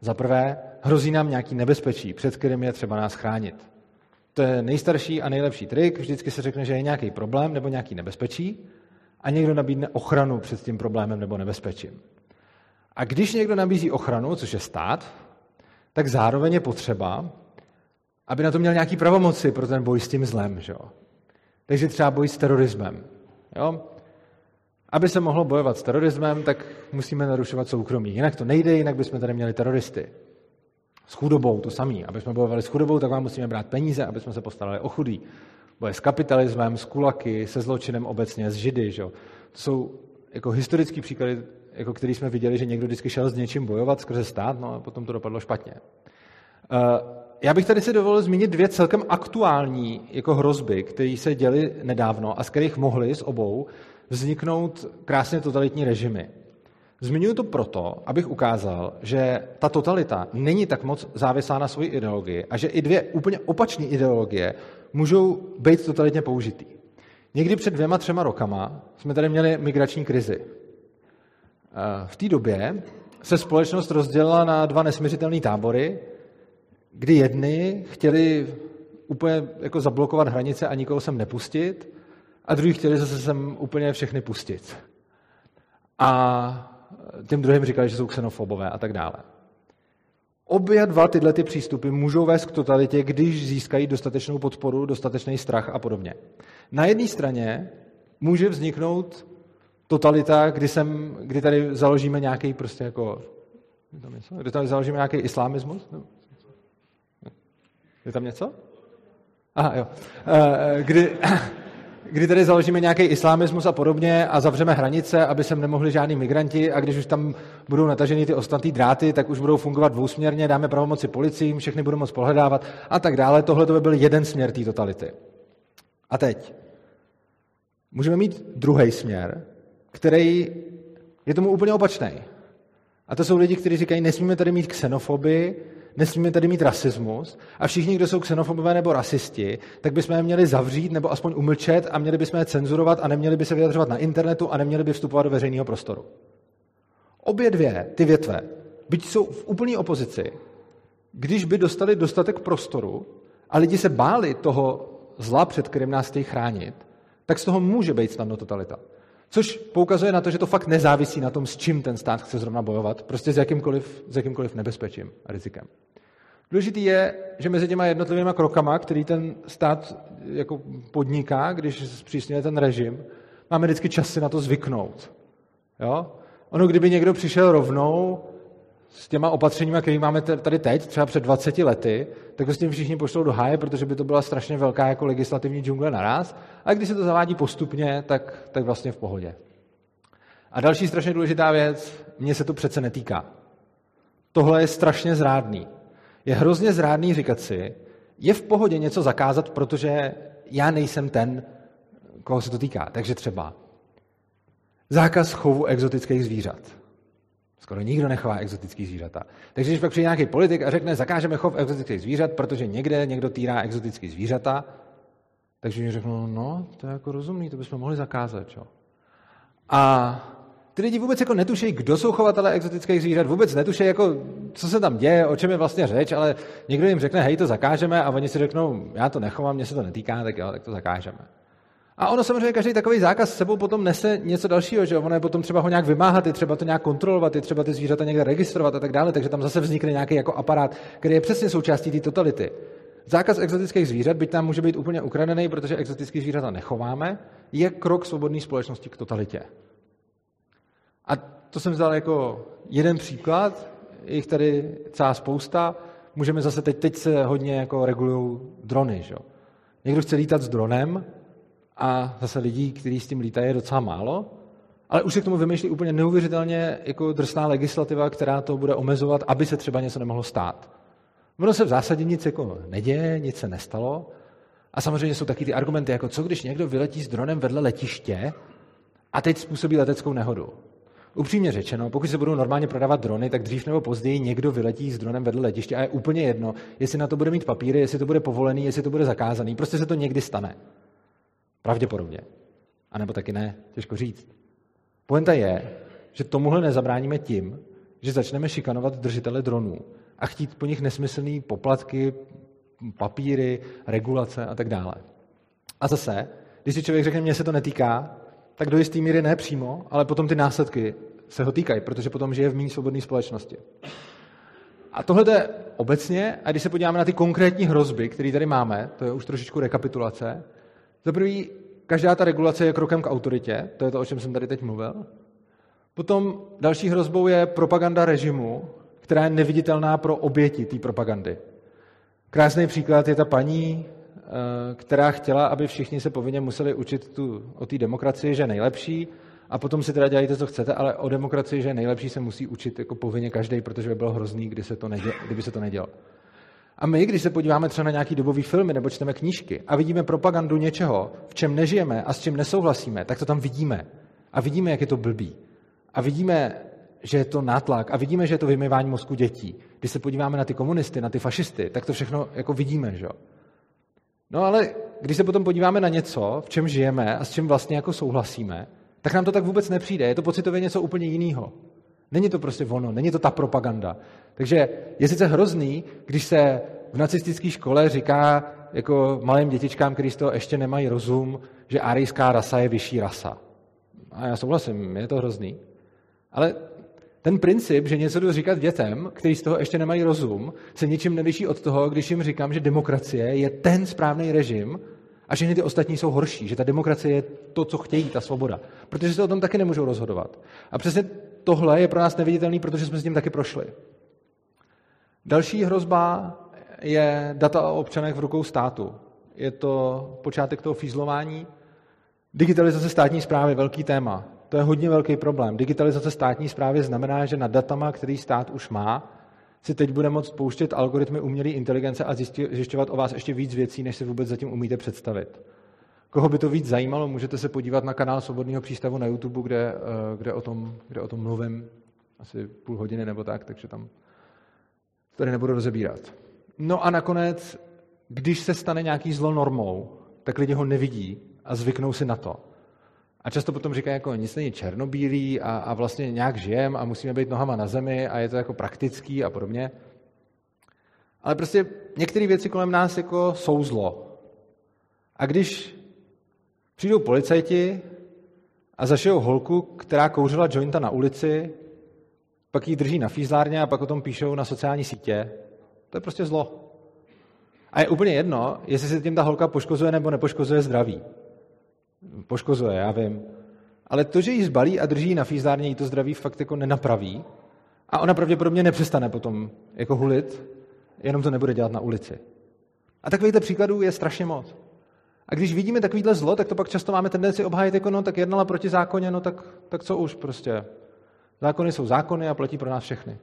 Za prvé, hrozí nám nějaký nebezpečí, před kterým je třeba nás chránit. To je nejstarší a nejlepší trik. Vždycky se řekne, že je nějaký problém nebo nějaký nebezpečí a někdo nabídne ochranu před tím problémem nebo nebezpečím. A když někdo nabízí ochranu, což je stát, tak zároveň je potřeba, aby na to měl nějaký pravomoci pro ten boj s tím zlem. Že? Takže třeba boj s terorismem. Jo? Aby se mohlo bojovat s terorismem, tak musíme narušovat soukromí. Jinak to nejde, jinak bychom tady měli teroristy. S chudobou to samý. Aby jsme bojovali s chudobou, tak vám musíme brát peníze, aby jsme se postarali o chudý. Boje s kapitalismem, s kulaky, se zločinem obecně, s židy. Že? To jsou jako historický příklady, jako který jsme viděli, že někdo vždycky šel s něčím bojovat skrze stát, no a potom to dopadlo špatně. Uh, já bych tady si dovolil zmínit dvě celkem aktuální jako hrozby, které se děly nedávno a z kterých mohly z obou vzniknout krásně totalitní režimy. Zmiňuji to proto, abych ukázal, že ta totalita není tak moc závislá na svoji ideologii a že i dvě úplně opačné ideologie můžou být totalitně použitý. Někdy před dvěma, třema rokama jsme tady měli migrační krizi. Eh, v té době se společnost rozdělila na dva nesměřitelné tábory, kdy jedni chtěli úplně jako zablokovat hranice a nikoho sem nepustit, a druhý chtěli zase sem úplně všechny pustit. A těm druhým říkali, že jsou xenofobové a tak dále. Obě dva tyhle ty přístupy můžou vést k totalitě, když získají dostatečnou podporu, dostatečný strach a podobně. Na jedné straně může vzniknout totalita, kdy, sem, kdy tady založíme nějaký prostě jako, kdy tady založíme nějaký islámismus? Je tam něco? Aha, jo. Eh, kdy, kdy tady založíme nějaký islámismus a podobně a zavřeme hranice, aby sem nemohli žádní migranti a když už tam budou nataženy ty ostatní dráty, tak už budou fungovat dvousměrně, dáme pravomoci policím, všechny budou moc pohledávat a tak dále. Tohle to by byl jeden směr té totality. A teď. Můžeme mít druhý směr, který je tomu úplně opačný. A to jsou lidi, kteří říkají, nesmíme tady mít xenofobii, nesmíme tady mít rasismus a všichni, kdo jsou xenofobové nebo rasisti, tak bychom je měli zavřít nebo aspoň umlčet a měli bychom je cenzurovat a neměli by se vyjadřovat na internetu a neměli by vstupovat do veřejného prostoru. Obě dvě ty větve, byť jsou v úplné opozici, když by dostali dostatek prostoru a lidi se báli toho zla, před kterým nás chtějí chránit, tak z toho může být snadno totalita. Což poukazuje na to, že to fakt nezávisí na tom, s čím ten stát chce zrovna bojovat, prostě s jakýmkoliv, s jakýmkoliv nebezpečím a rizikem. Důležitý je, že mezi těma jednotlivými krokama, který ten stát jako podniká, když zpřísňuje ten režim, máme vždycky čas si na to zvyknout. Jo? Ono, kdyby někdo přišel rovnou s těma opatřeními, které máme tady teď, třeba před 20 lety, tak to s tím všichni pošlou do háje, protože by to byla strašně velká jako legislativní džungle naraz. A když se to zavádí postupně, tak, tak vlastně v pohodě. A další strašně důležitá věc, mně se to přece netýká. Tohle je strašně zrádný. Je hrozně zrádný říkat si, je v pohodě něco zakázat, protože já nejsem ten, koho se to týká. Takže třeba zákaz chovu exotických zvířat. Skoro nikdo nechová exotický zvířata. Takže když pak přijde nějaký politik a řekne, zakážeme chov exotických zvířat, protože někde někdo týrá exotický zvířata, takže mi řeknou, no, to je jako rozumný, to bychom mohli zakázat. Čo? A ty lidi vůbec jako netuší, kdo jsou chovatelé exotických zvířat, vůbec netuší, jako, co se tam děje, o čem je vlastně řeč, ale někdo jim řekne, hej, to zakážeme a oni si řeknou, já to nechovám, mě se to netýká, tak jo, tak to zakážeme. A ono samozřejmě každý takový zákaz s sebou potom nese něco dalšího, že ono je potom třeba ho nějak vymáhat, je třeba to nějak kontrolovat, je třeba ty zvířata někde registrovat a tak dále, takže tam zase vznikne nějaký jako aparát, který je přesně součástí té totality. Zákaz exotických zvířat, byť tam může být úplně ukradený, protože exotické zvířata nechováme, je krok svobodné společnosti k totalitě. A to jsem vzal jako jeden příklad, jich tady celá spousta. můžeme zase teď, teď se hodně jako regulují drony, že? Někdo chce lítat s dronem a zase lidí, kteří s tím lítají, je docela málo, ale už se k tomu vymýšlí úplně neuvěřitelně jako drsná legislativa, která to bude omezovat, aby se třeba něco nemohlo stát. Ono se v zásadě nic jako neděje, nic se nestalo. A samozřejmě jsou taky ty argumenty, jako co když někdo vyletí s dronem vedle letiště a teď způsobí leteckou nehodu. Upřímně řečeno, pokud se budou normálně prodávat drony, tak dřív nebo později někdo vyletí s dronem vedle letiště a je úplně jedno, jestli na to bude mít papíry, jestli to bude povolený, jestli to bude zakázaný. Prostě se to někdy stane. Pravděpodobně. A nebo taky ne, těžko říct. Poenta je, že tomuhle nezabráníme tím, že začneme šikanovat držitele dronů a chtít po nich nesmyslné poplatky, papíry, regulace a tak dále. A zase, když si člověk řekne, mně se to netýká, tak do jisté míry ne přímo, ale potom ty následky se ho týkají, protože potom žije v méně svobodné společnosti. A tohle je obecně, a když se podíváme na ty konkrétní hrozby, které tady máme, to je už trošičku rekapitulace. Za prvý, každá ta regulace je krokem k autoritě, to je to, o čem jsem tady teď mluvil. Potom další hrozbou je propaganda režimu, která je neviditelná pro oběti té propagandy. Krásný příklad je ta paní, eh, která chtěla, aby všichni se povinně museli učit tu, o té demokracii, že nejlepší, a potom si teda dělejte, co chcete, ale o demokracii, že nejlepší, se musí učit jako povinně každý, protože by bylo hrozný, kdy se to neděl, kdyby se to nedělo. A my, když se podíváme třeba na nějaký dobový filmy nebo čteme knížky a vidíme propagandu něčeho, v čem nežijeme a s čím nesouhlasíme, tak to tam vidíme. A vidíme, jak je to blbý. A vidíme, že je to nátlak a vidíme, že je to vymývání mozku dětí. Když se podíváme na ty komunisty, na ty fašisty, tak to všechno jako vidíme, že No ale když se potom podíváme na něco, v čem žijeme a s čím vlastně jako souhlasíme, tak nám to tak vůbec nepřijde. Je to pocitově něco úplně jiného. Není to prostě ono, není to ta propaganda. Takže je sice hrozný, když se v nacistické škole říká jako malým dětičkám, kteří z toho ještě nemají rozum, že arijská rasa je vyšší rasa. A já souhlasím, je to hrozný. Ale ten princip, že něco jdu říkat dětem, kteří z toho ještě nemají rozum, se ničím neliší od toho, když jim říkám, že demokracie je ten správný režim a všechny ty ostatní jsou horší, že ta demokracie je to, co chtějí, ta svoboda. Protože se o tom taky nemůžou rozhodovat. A přesně tohle je pro nás neviditelný, protože jsme s tím taky prošli. Další hrozba je data o občanech v rukou státu. Je to počátek toho fízlování. Digitalizace státní zprávy, velký téma. To je hodně velký problém. Digitalizace státní zprávy znamená, že na datama, který stát už má, si teď bude moct pouštět algoritmy umělé inteligence a zjišťovat o vás ještě víc věcí, než si vůbec zatím umíte představit. Koho by to víc zajímalo, můžete se podívat na kanál Svobodného přístavu na YouTube, kde, eh, kde, o, tom, kde o tom mluvím asi půl hodiny nebo tak, takže tam tady nebudu rozebírat. No a nakonec, když se stane nějaký zlo normou, tak lidi ho nevidí a zvyknou si na to. A často potom říkají, jako nic není černobílý a, a vlastně nějak žijem a musíme být nohama na zemi a je to jako praktický a podobně. Ale prostě některé věci kolem nás jako jsou zlo. A když přijdou policajti a zašijou holku, která kouřila jointa na ulici, pak ji drží na fízlárně a pak o tom píšou na sociální sítě, to je prostě zlo. A je úplně jedno, jestli se tím ta holka poškozuje nebo nepoškozuje zdraví poškozuje, já vím. Ale to, že ji zbalí a drží na fízdárně, jí to zdraví fakt jako nenapraví. A ona pravděpodobně nepřestane potom jako hulit, jenom to nebude dělat na ulici. A takovýchto příkladů je strašně moc. A když vidíme takovýhle zlo, tak to pak často máme tendenci obhájit jako, no tak jednala proti zákoně, no tak, tak co už prostě. Zákony jsou zákony a platí pro nás všechny.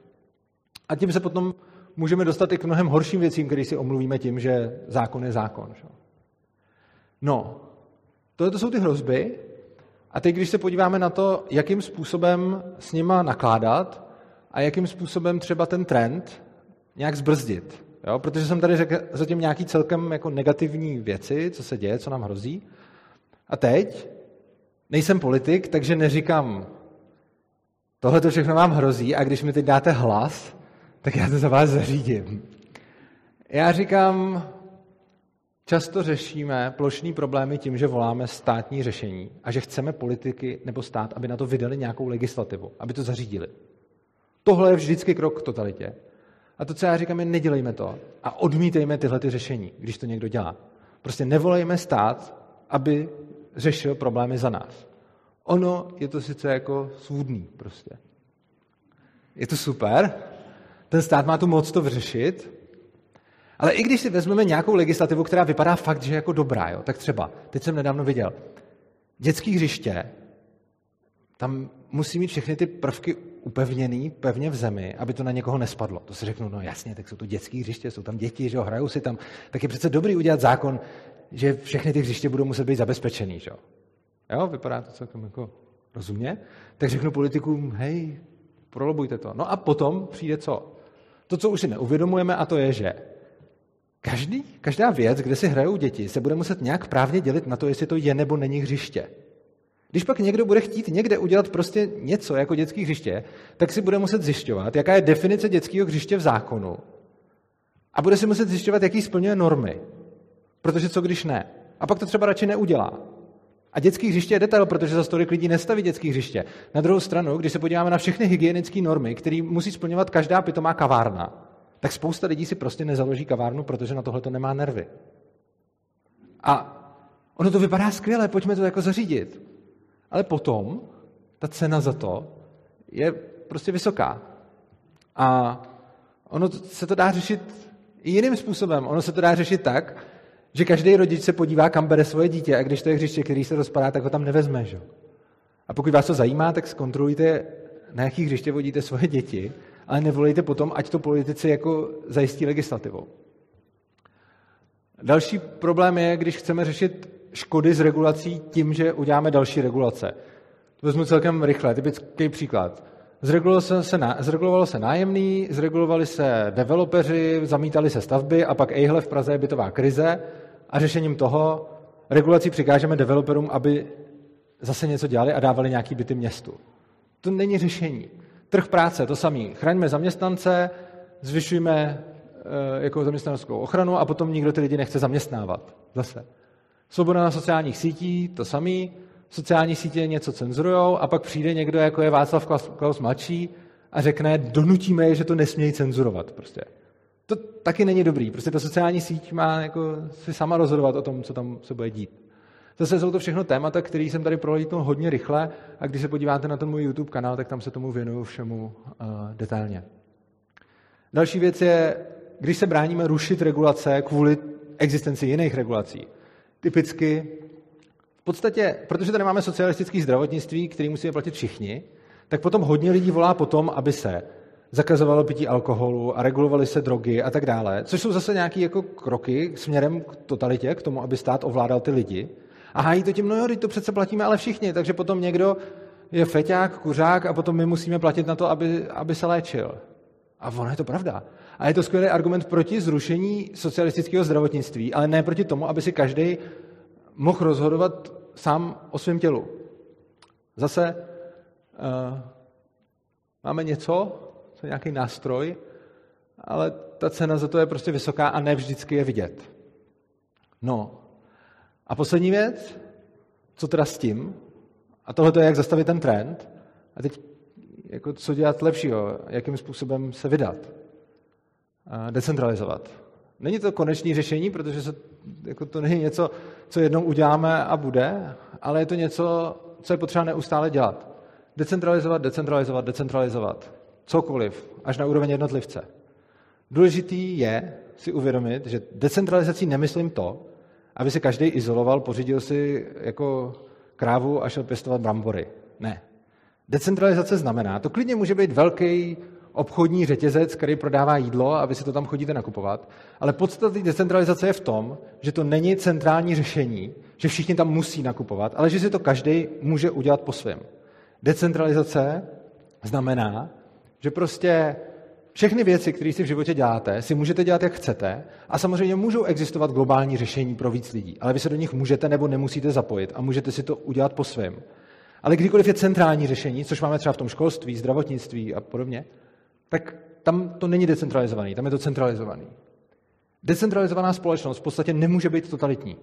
A tím se potom můžeme dostat i k mnohem horším věcím, které si omluvíme tím, že zákon je zákon. Že? No, Tohle to jsou ty hrozby. A teď, když se podíváme na to, jakým způsobem s nima nakládat a jakým způsobem třeba ten trend nějak zbrzdit. Jo? Protože jsem tady řekl zatím nějaký celkem jako negativní věci, co se děje, co nám hrozí. A teď nejsem politik, takže neříkám, tohle to všechno vám hrozí a když mi teď dáte hlas, tak já to za vás zařídím. Já říkám, Často řešíme plošní problémy tím, že voláme státní řešení a že chceme politiky nebo stát, aby na to vydali nějakou legislativu, aby to zařídili. Tohle je vždycky krok k totalitě. A to, co já říkám, je nedělejme to a odmítejme tyhle ty řešení, když to někdo dělá. Prostě nevolejme stát, aby řešil problémy za nás. Ono je to sice jako svůdný prostě. Je to super, ten stát má tu moc to vyřešit, Ale i když si vezmeme nějakou legislativu, která vypadá fakt, že jako dobrá, jo, tak třeba, teď jsem nedávno viděl, dětský hřiště, tam musí mít všechny ty prvky upevněný pevně v zemi, aby to na někoho nespadlo. To si řeknu, no jasně, tak jsou to dětský hřiště, jsou tam děti, že jo, hrajou si tam. Tak je přece dobrý udělat zákon, že všechny ty hřiště budou muset být zabezpečený, že jo. Jo, vypadá to celkem jako rozumně. Tak řeknu politikům, hej, prolobujte to. No a potom přijde co? To, co už si neuvědomujeme, a to je, že každý, každá věc, kde si hrajou děti, se bude muset nějak právně dělit na to, jestli to je nebo není hřiště. Když pak někdo bude chtít někde udělat prostě něco jako dětské hřiště, tak si bude muset zjišťovat, jaká je definice dětského hřiště v zákonu. A bude si muset zjišťovat, jaký splňuje normy. Protože co když ne? A pak to třeba radši neudělá. A dětský hřiště je detail, protože za tolik lidí nestaví dětský hřiště. Na druhou stranu, když se podíváme na všechny hygienické normy, které musí splňovat každá pitomá kavárna, tak spousta lidí si prostě nezaloží kavárnu, protože na tohle to nemá nervy. A ono to vypadá skvěle, pojďme to jako zařídit. Ale potom ta cena za to je prostě vysoká. A ono se to dá řešit i jiným způsobem. Ono se to dá řešit tak, že každý rodič se podívá, kam bere svoje dítě a když to je hřiště, který se rozpadá, tak ho tam nevezme. Že? A pokud vás to zajímá, tak zkontrolujte, na jakých hřiště vodíte svoje děti, ale nevolejte potom, ať to politici jako zajistí legislativou. Další problém je, když chceme řešit škody z regulací tím, že uděláme další regulace. To vezmu celkem rychle, typický příklad. Zregulovalo se, se, zregulovalo se nájemný, zregulovali se developeři, zamítali se stavby a pak ejhle v Praze je bytová krize a řešením toho regulací přikážeme developerům, aby zase něco dělali a dávali nějaký byty městu. To není řešení. Trh práce, to samý. Chraňme zaměstnance, zvyšujeme e, jako zaměstnaneckou ochranu a potom nikdo ty lidi nechce zaměstnávat. Zase. Svoboda na sociálních sítí, to samý sociální sítě něco cenzurujou a pak přijde někdo, jako je Václav Klaus mladší a řekne, donutíme je, že to nesmějí cenzurovat. Prostě. To taky není dobrý. Prostě ta sociální síť má jako si sama rozhodovat o tom, co tam se bude dít. Zase jsou to všechno témata, které jsem tady prolítnul hodně rychle a když se podíváte na ten můj YouTube kanál, tak tam se tomu věnuju všemu uh, detailně. Další věc je, když se bráníme rušit regulace kvůli existenci jiných regulací. Typicky v podstatě, protože tady máme socialistické zdravotnictví, který musíme platit všichni, tak potom hodně lidí volá potom, aby se zakazovalo pití alkoholu a regulovaly se drogy a tak dále, což jsou zase nějaké jako kroky směrem k totalitě, k tomu, aby stát ovládal ty lidi. A hájí to tím, no jo, to přece platíme ale všichni, takže potom někdo je feťák, kuřák a potom my musíme platit na to, aby, aby se léčil. A ono je to pravda. A je to skvělý argument proti zrušení socialistického zdravotnictví, ale ne proti tomu, aby si každý mohl rozhodovat sám o svém tělu. Zase uh, máme něco, co je nějaký nástroj, ale ta cena za to je prostě vysoká a ne vždycky je vidět. No. A poslední věc, co teda s tím? A tohle je, jak zastavit ten trend. A teď, jako co dělat lepšího, jakým způsobem se vydat. Decentralizovat. Není to konečné řešení, protože se, jako to není něco, co jednou uděláme a bude, ale je to něco, co je potřeba neustále dělat. Decentralizovat, decentralizovat, decentralizovat. Cokoliv, až na úroveň jednotlivce. Důležitý je si uvědomit, že decentralizací nemyslím to, aby se každý izoloval, pořídil si jako krávu a šel pěstovat brambory. Ne. Decentralizace znamená, to klidně může být velký obchodní řetězec, který prodává jídlo a vy si to tam chodíte nakupovat. Ale podstatný decentralizace je v tom, že to není centrální řešení, že všichni tam musí nakupovat, ale že si to každý může udělat po svém. Decentralizace znamená, že prostě všechny věci, které si v životě děláte, si můžete dělat, jak chcete a samozřejmě můžou existovat globální řešení pro víc lidí, ale vy se do nich můžete nebo nemusíte zapojit a můžete si to udělat po svém. Ale kdykoliv je centrální řešení, což máme třeba v tom školství, zdravotnictví a podobně, tak tam to není decentralizovaný, tam je to centralizovaný. Decentralizovaná společnost v podstatě nemůže být totalitní.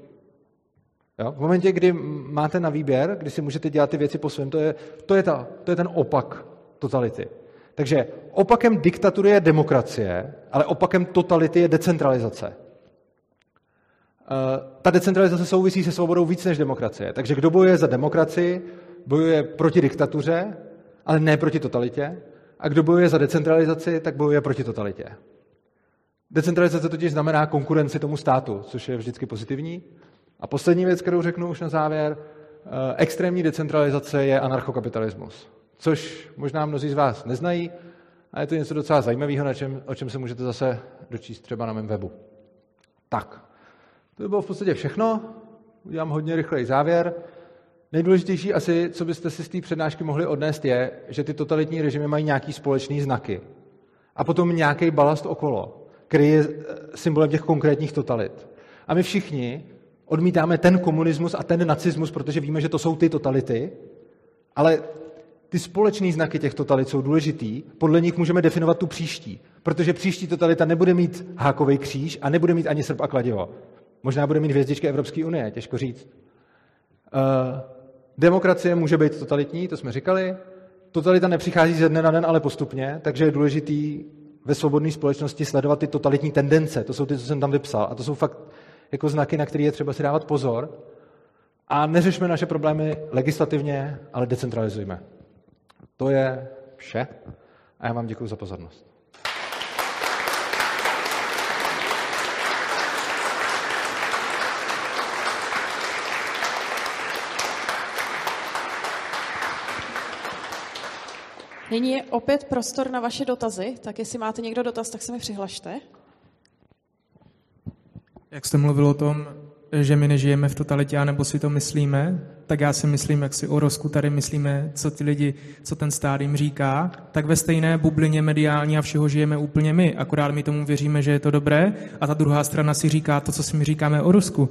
Jo? V momentě, kdy máte na výběr, kdy si můžete dělat ty věci po svém, to je, to je, ta, to je ten opak totality. Takže opakem diktatury je demokracie, ale opakem totality je decentralizace. Eh, ta decentralizace souvisí se svobodou víc než demokracie. Takže kdo bojuje za demokracii, bojuje proti diktatuře, ale ne proti totalitě. A kdo bojuje za decentralizaci, tak bojuje proti totalitě. Decentralizace totiž znamená konkurenci tomu státu, což je vždycky pozitivní. A poslední věc, kterou řeknu už na závěr, eh, extrémní decentralizace je anarchokapitalismus, což možná mnozí z vás neznají, a je to něco docela zajímavého, na čem, o čem se můžete zase dočíst třeba na mém webu. Tak, to by bylo v podstatě všechno. Udělám hodně rychlej závěr. Nejdůležitější asi, co byste si z té přednášky mohli odnést, je, že ty totalitní režimy mají nějaký společný znaky. A potom nějaký balast okolo, který je eh, symbolem těch konkrétních totalit. A my všichni odmítáme ten komunismus a ten nacismus, protože víme, že to jsou ty totality, ale ty společné znaky těch totalit jsou důležitý, podle nich můžeme definovat tu příští, protože příští totalita nebude mít hákový kříž a nebude mít ani srp a kladivo. Možná bude mít hvězdičky Evropské unie, těžko říct. Uh, demokracie může být totalitní, to jsme říkali. Totalita nepřichází ze dne na den, ale postupně, takže je důležitý ve svobodné společnosti sledovat ty totalitní tendence. To jsou ty, co jsem tam vypsal. A to jsou fakt jako znaky, na které je třeba si dávat pozor. A neřešme naše problémy legislativně, ale decentralizujme. To je vše a já vám děkuji za pozornost. Nyní je opět prostor na vaše dotazy, tak jestli máte někdo dotaz, tak se mi přihlašte. Jak jste mluvil o tom, že my nežijeme v totalitě, nebo si to myslíme, tak já si myslím, jak si o Rosku tady myslíme, co ty lidi, co ten stát jim říká, tak ve stejné bublině mediální a všeho žijeme úplně my. Akorát my tomu věříme, že je to dobré a ta druhá strana si říká to, co si my říkáme o Rusku.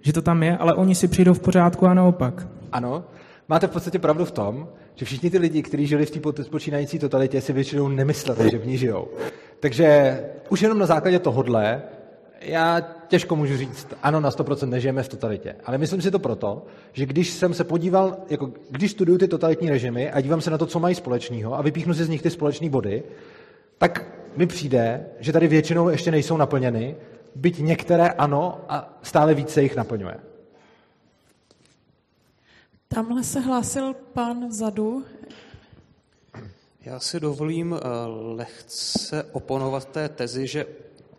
Že to tam je, ale oni si přijdou v pořádku a naopak. Ano, máte v podstatě pravdu v tom, že všichni ty lidi, kteří žili v té počínající totalitě, si většinou nemysleli, že v ní žijou. Takže už jenom na základě tohodle já těžko můžu říct, ano, na 100% nežijeme v totalitě. Ale myslím si to proto, že když jsem se podíval, jako když studuju ty totalitní režimy a dívám se na to, co mají společného a vypíchnu si z nich ty společné body, tak mi přijde, že tady většinou ještě nejsou naplněny, byť některé ano a stále více jich naplňuje. Tamhle se hlásil pan vzadu. Já si dovolím eh, lehce oponovat té tezi, že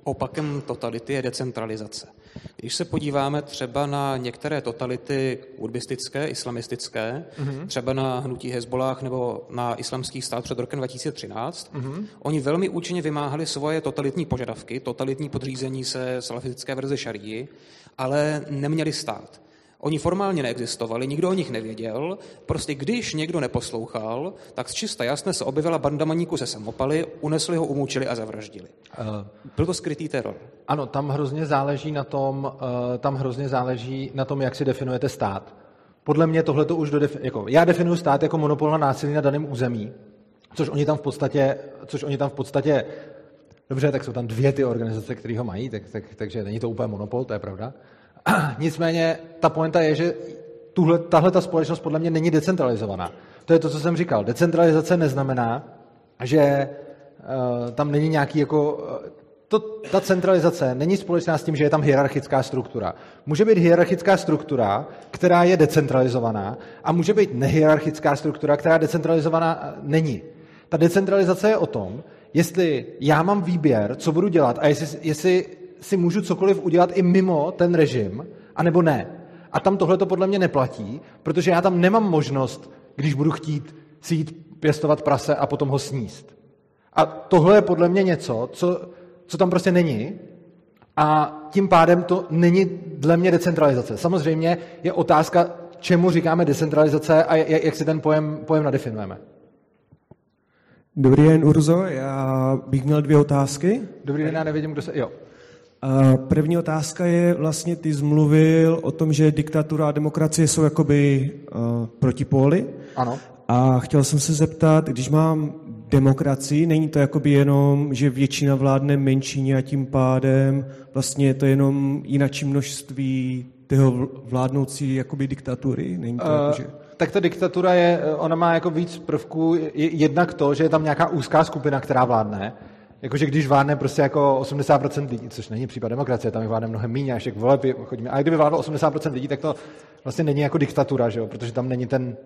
opakem totality je decentralizace. Když se podíváme třeba na některé totality urbistické, islamistické, mm-hmm. třeba na hnutí Hezbollah nebo na islamský stát před rokem 2013, mm-hmm. oni velmi účinně vymáhali svoje totalitní požadavky, totalitní podřízení se salafistické verze šarí, ale neměli stát. Oni formálně neexistovali, nikdo o nich nevěděl, prostě když někdo neposlouchal, tak z čista jasné se objevila banda maníků se samopaly, unesli ho, umučili a zavraždili. Uh, Byl to skrytý teror. Ano, tam hrozně záleží na tom, uh, tam hrozně záleží na tom, jak si definujete stát. Podle mě tohle to už dodef- jako, já definuji stát jako monopol na násilí na daném území, což oni tam v podstatě, což oni tam v podstatě Dobře, tak jsou tam dvě ty organizace, které ho mají, tak, tak, takže není to úplně monopol, to je pravda. Nicméně ta poenta je, že tuhle, tahle ta společnost podle mě není decentralizovaná. To je to, co jsem říkal. Decentralizace neznamená, že uh, tam není nějaký jako... Uh, to, ta centralizace není společná s tím, že je tam hierarchická struktura. Může být hierarchická struktura, která je decentralizovaná a může být nehierarchická struktura, která decentralizovaná eh, není. Ta decentralizace je o tom, jestli já mám výběr, co budu dělat a jestli, jestli si můžu cokoliv udělat i mimo ten režim, anebo ne. A tam tohle to podle mě neplatí, protože já tam nemám možnost, když budu chtít si jít pěstovat prase a potom ho sníst. A tohle je podle mě něco, co, co tam prostě není. A tím pádem to není dle mě decentralizace. Samozřejmě je otázka, čemu říkáme decentralizace a jak si ten pojem, pojem nadefinujeme. Dobrý den, Urzo. Já bych měl dvě otázky. Dobrý den, já nevidím, kdo se... Jo. První otázka je vlastně, ty zmluvil o tom, že diktatura a demokracie jsou jakoby uh, protipóly. Ano. A chtěl jsem se zeptat, když mám demokracii, není to jakoby jenom, že většina vládne menšině a tím pádem vlastně je to jenom jinačí množství toho vládnoucí jakoby diktatury? Není to uh, jako, že... Tak ta diktatura je, ona má jako víc prvků, jednak to, že je tam nějaká úzká skupina, která vládne, Jakože když vládne prostě jako 80% lidí, což není případ demokracie, tam vládne mnohem méně, až jak voleb chodíme. A kdyby vládlo 80% lidí, tak to vlastně není jako diktatura, že jo? protože tam není ten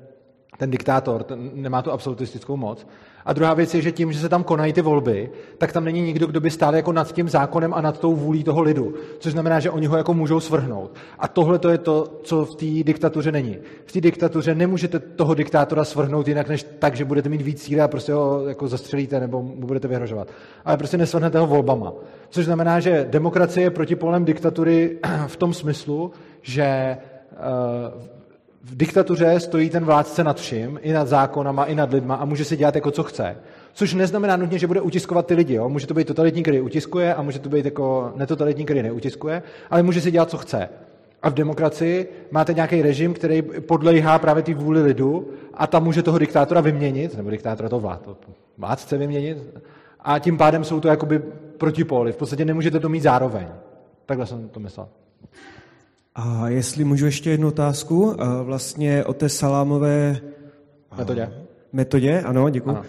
ten diktátor, ten nemá tu absolutistickou moc. A druhá věc je, že tím, že se tam konají ty volby, tak tam není nikdo, kdo by stál jako nad tím zákonem a nad tou vůlí toho lidu. Což znamená, že oni ho jako můžou svrhnout. A tohle to je to, co v té diktatuře není. V té diktatuře nemůžete toho diktátora svrhnout jinak, než tak, že budete mít víc síly a prostě ho jako zastřelíte nebo mu budete vyhrožovat. Ale prostě nesvrhnete ho volbama. Což znamená, že demokracie je protipolem diktatury v tom smyslu, že uh, v diktatuře stojí ten vládce nad vším, i nad zákonama, i nad lidma a může si dělat jako co chce. Což neznamená nutně, že bude utiskovat ty lidi. Jo? Může to být totalitní, který utiskuje a může to být jako netotalitní, který neutiskuje, ale může si dělat, co chce. A v demokracii máte nějaký režim, který podlejhá právě ty vůli lidu a tam může toho diktátora vyměnit, nebo diktátora toho vlád, vládce vyměnit a tím pádem jsou to jakoby protipóly. V podstatě nemůžete to mít zároveň. Takhle jsem to myslel. A jestli můžu ještě jednu otázku, vlastně o té salámové metodě. Metodě, ano, děkuji. Ano.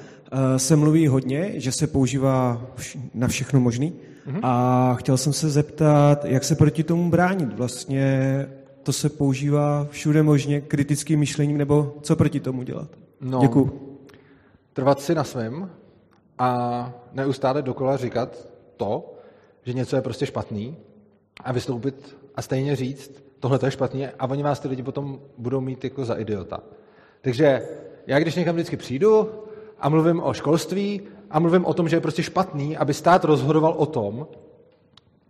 Se mluví hodně, že se používá na všechno možný. Mhm. A chtěl jsem se zeptat, jak se proti tomu bránit. Vlastně to se používá všude možně kritickým myšlením, nebo co proti tomu dělat? No, Děkuji. Trvat si na svém a neustále dokola říkat to, že něco je prostě špatný a vystoupit a stejně říct, tohle to je špatně a oni vás ty lidi potom budou mít jako za idiota. Takže já když někam vždycky přijdu a mluvím o školství a mluvím o tom, že je prostě špatný, aby stát rozhodoval o tom,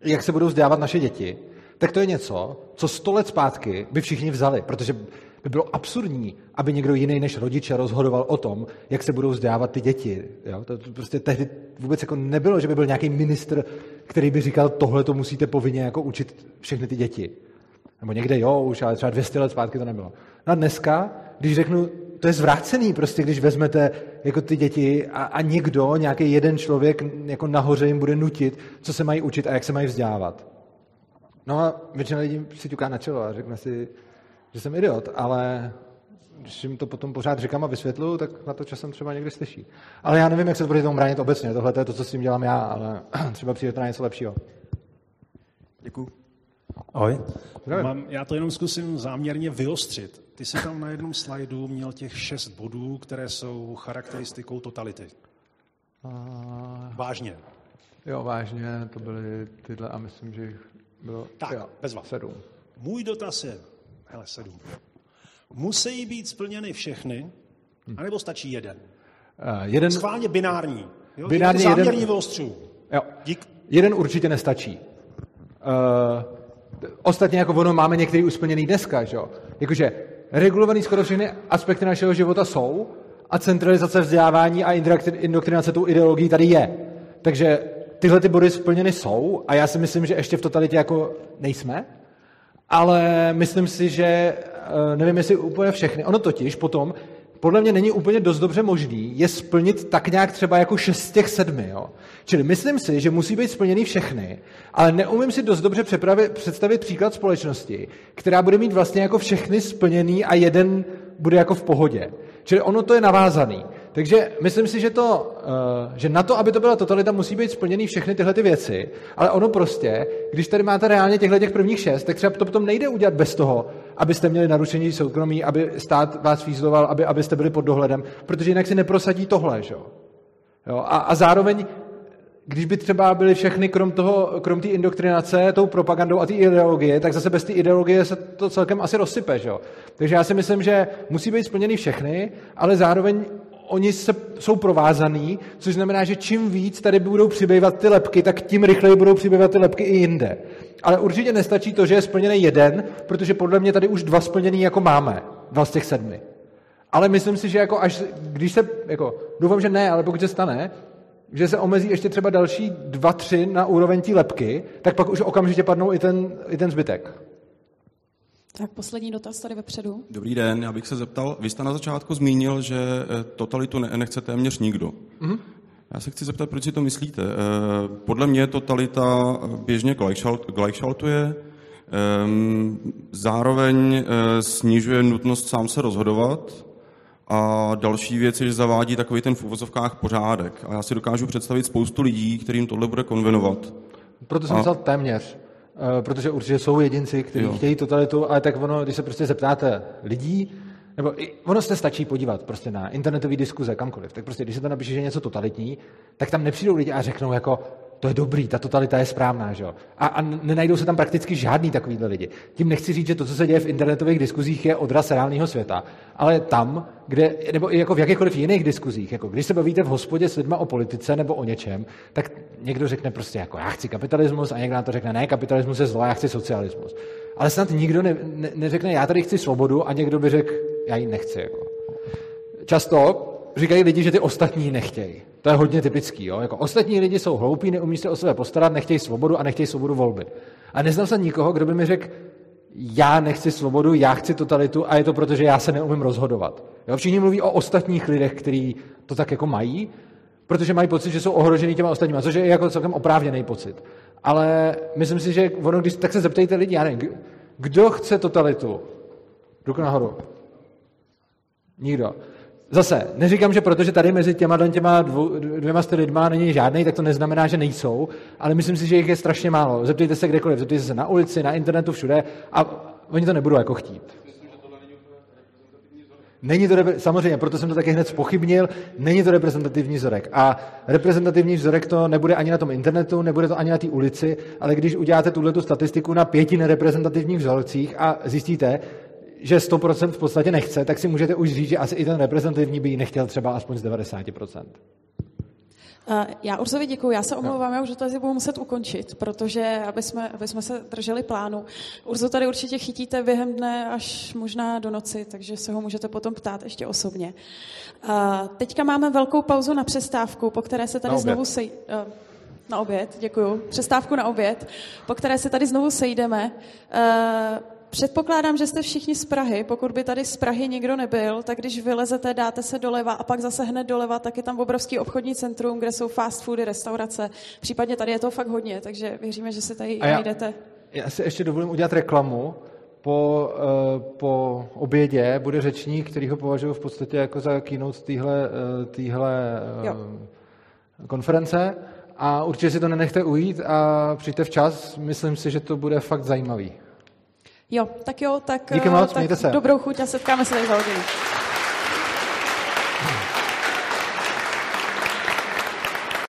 jak se budou vzdělávat naše děti, tak to je něco, co sto let zpátky by všichni vzali, protože by bylo absurdní, aby někdo jiný než rodiče rozhodoval o tom, jak se budou vzdělávat ty děti. Jo? To prostě tehdy vůbec jako nebylo, že by byl nějaký ministr, který by říkal, tohle to musíte povinně jako učit všechny ty děti. Nebo někde jo, už, ale třeba 200 let zpátky to nebylo. No a dneska, když řeknu, to je zvrácený prostě, když vezmete jako ty děti a, a někdo, nějaký jeden člověk jako nahoře jim bude nutit, co se mají učit a jak se mají vzdělávat. No a většina lidí si ťuká na čelo a řekne si, že jsem idiot, ale když jim to potom pořád říkám a vysvětluju, tak na to časem třeba někdy slyší. Ale já nevím, jak se to proti tomu bránit obecně. Tohle je to, co s tím dělám já, ale třeba přijde to na něco lepšího. Děkuji. Ahoj. Mám, já to jenom zkusím záměrně vyostřit. Ty jsi tam na jednom slajdu měl těch šest bodů, které jsou charakteristikou totality. A... Vážně. Jo, vážně, to byly tyhle a myslím, že jich bylo tak, jo, bezva. sedm. Můj dotaz je, hele, sedm. Musí být splněny všechny, anebo stačí jeden? Uh, jeden... Schválně binární. Jo? Binární záměrně jeden... vyostřuju. Jo. Dík. Jeden určitě nestačí. Uh, ostatně jako ono máme některý usplněný dneska, že jo? Jakože regulovaný skoro všechny aspekty našeho života jsou a centralizace vzdělávání a indoktrinace tou ideologií tady je. Takže tyhle ty body splněny jsou a já si myslím, že ještě v totalitě jako nejsme, ale myslím si, že eh, nevím, jestli úplně všechny. Ono totiž potom, podle mě není úplně dost dobře možný je splnit tak nějak třeba jako šest z těch sedmi. Jo? Čili myslím si, že musí být splněny všechny, ale neumím si dost dobře představit příklad společnosti, která bude mít vlastně jako všechny splněný a jeden bude jako v pohodě. Čili ono to je navázaný. Takže myslím si, že, to, eh, že na to, aby to byla totalita, musí být splněny všechny tyhle ty věci. Ale ono prostě, když tady máte reálně těchto těch prvních šest, tak třeba to potom nejde udělat bez toho, abyste měli narušení soukromí, aby stát vás fízloval, aby, abyste byli pod dohledem, protože jinak si neprosadí tohle. Že? Jo? A, a zároveň když by třeba byly všechny, krom toho, krom té indoktrinace, tou propagandou a té ideologie, tak zase bez té ideologie se to celkem asi rozsype, že jo? Takže já si myslím, že musí být splněny všechny, ale zároveň oni se, jsou provázaný, což znamená, že čím víc tady budou přibývat ty lepky, tak tím rychleji budou přibývat ty lepky i jinde. Ale určitě nestačí to, že je splněný jeden, protože podle mě tady už dva splněný jako máme, dva z těch sedmi. Ale myslím si, že jako až, když se, jako, doufám, že ne, ale pokud se stane, že se omezí ještě třeba další dva, tři na úroveň té lepky, tak pak už okamžitě padnou i ten, i ten zbytek. Tak poslední dotaz tady vepředu. Dobrý den, já bych se zeptal, vy jste na začátku zmínil, že eh, totalitu ne, nechce téměř nikdo. Mm-hmm. Já se chci zeptat, proč si to myslíte. Eh, podle mě totalita běžně gleichschaltuje, ehm, zároveň eh, snižuje nutnost sám se rozhodovat a další věc je, že zavádí takový ten v uvozovkách pořádek. A já si dokážu představit spoustu lidí, kterým tohle bude konvenovat. Proto jsem a... téměř. Eh, protože určitě jsou jedinci, kteří jo. chtějí totalitu, ale tak ono, když se prostě zeptáte lidí, Nebo i, ono se stačí podívat prostě na internetové diskuze, kamkoliv. Tak prostě, když se to napíše, že je něco totalitní, tak tam nepřijdou lidi a řeknou jako, to je dobrý, ta totalita je správná, že jo? A, a nenajdou se tam prakticky žádný takovýhle lidi. Tím nechci říct, že to, co se děje v internetových diskuzích, je odraz reálného světa, ale tam, kde, nebo i jako v jakýchkoliv jiných diskuzích, jako když se bavíte v hospodě s lidma o politice nebo o něčem, tak někdo řekne prostě jako já chci kapitalismus a někdo na to řekne ne, kapitalismus je zlo, já chci socialismus. Ale snad nikdo ne, ne, neřekne já tady chci svobodu a někdo by řekl já ji nechci. Jako. Často říkají lidi, že ty ostatní nechtějí. To je hodně typický. Jo? Jako ostatní lidi jsou hloupí, neumí se o sebe postarat, nechtějí svobodu a nechtějí svobodu volby. A neznám se nikoho, kdo by mi řekl, já nechci svobodu, já chci totalitu a je to proto, že já se neumím rozhodovat. Jo? Všichni mluví o ostatních lidech, kteří to tak jako mají, protože mají pocit, že jsou ohrožený těma ostatníma, což je jako celkem oprávněný pocit. Ale myslím si, že ono, když tak se zeptejte lidi, já nevím, kdo chce totalitu? Ruku nahoru. Nikdo. Zase, neříkám, že protože tady mezi těma, těma dvou, dvěma lidma není žádný, tak to neznamená, že nejsou, ale myslím si, že jich je strašně málo. Zeptejte se kdekoliv, zeptejte se na ulici, na internetu, všude a oni to nebudou jako chtít. Není to, samozřejmě, proto jsem to taky hned spochybnil, není to reprezentativní vzorek. A reprezentativní vzorek to nebude ani na tom internetu, nebude to ani na té ulici, ale když uděláte tuhle statistiku na pěti nereprezentativních vzorcích a zjistíte, že 100% v podstatě nechce, tak si můžete už říct, že asi i ten reprezentativní by ji nechtěl třeba aspoň z 90%. Uh, já Urzovi děkuji. Já se omlouvám, já už to tady budu muset ukončit, protože aby jsme, aby jsme se drželi plánu. Urzo tady určitě chytíte během dne až možná do noci, takže se ho můžete potom ptát ještě osobně. Uh, teďka máme velkou pauzu na přestávku, po které se tady znovu sej... Uh, na oběd, děkuju. Přestávku na oběd, po které se tady znovu sejdeme. Předpokládám, že jste všichni z Prahy. Pokud by tady z Prahy nikdo nebyl, tak když vylezete, dáte se doleva a pak zase hned doleva, tak je tam obrovský obchodní centrum, kde jsou fast foody, restaurace. Případně tady je to fakt hodně, takže věříme, že se tady já, najdete. Já si ještě dovolím udělat reklamu. Po, uh, po obědě bude řečník, který ho považuji v podstatě jako za keynote téhle uh, konference. A určitě si to nenechte ujít a přijďte včas. Myslím si, že to bude fakt zajímavý. Jo, tak jo, tak, Díky moc, tak se. dobrou chuť a setkáme se tady za hodinu.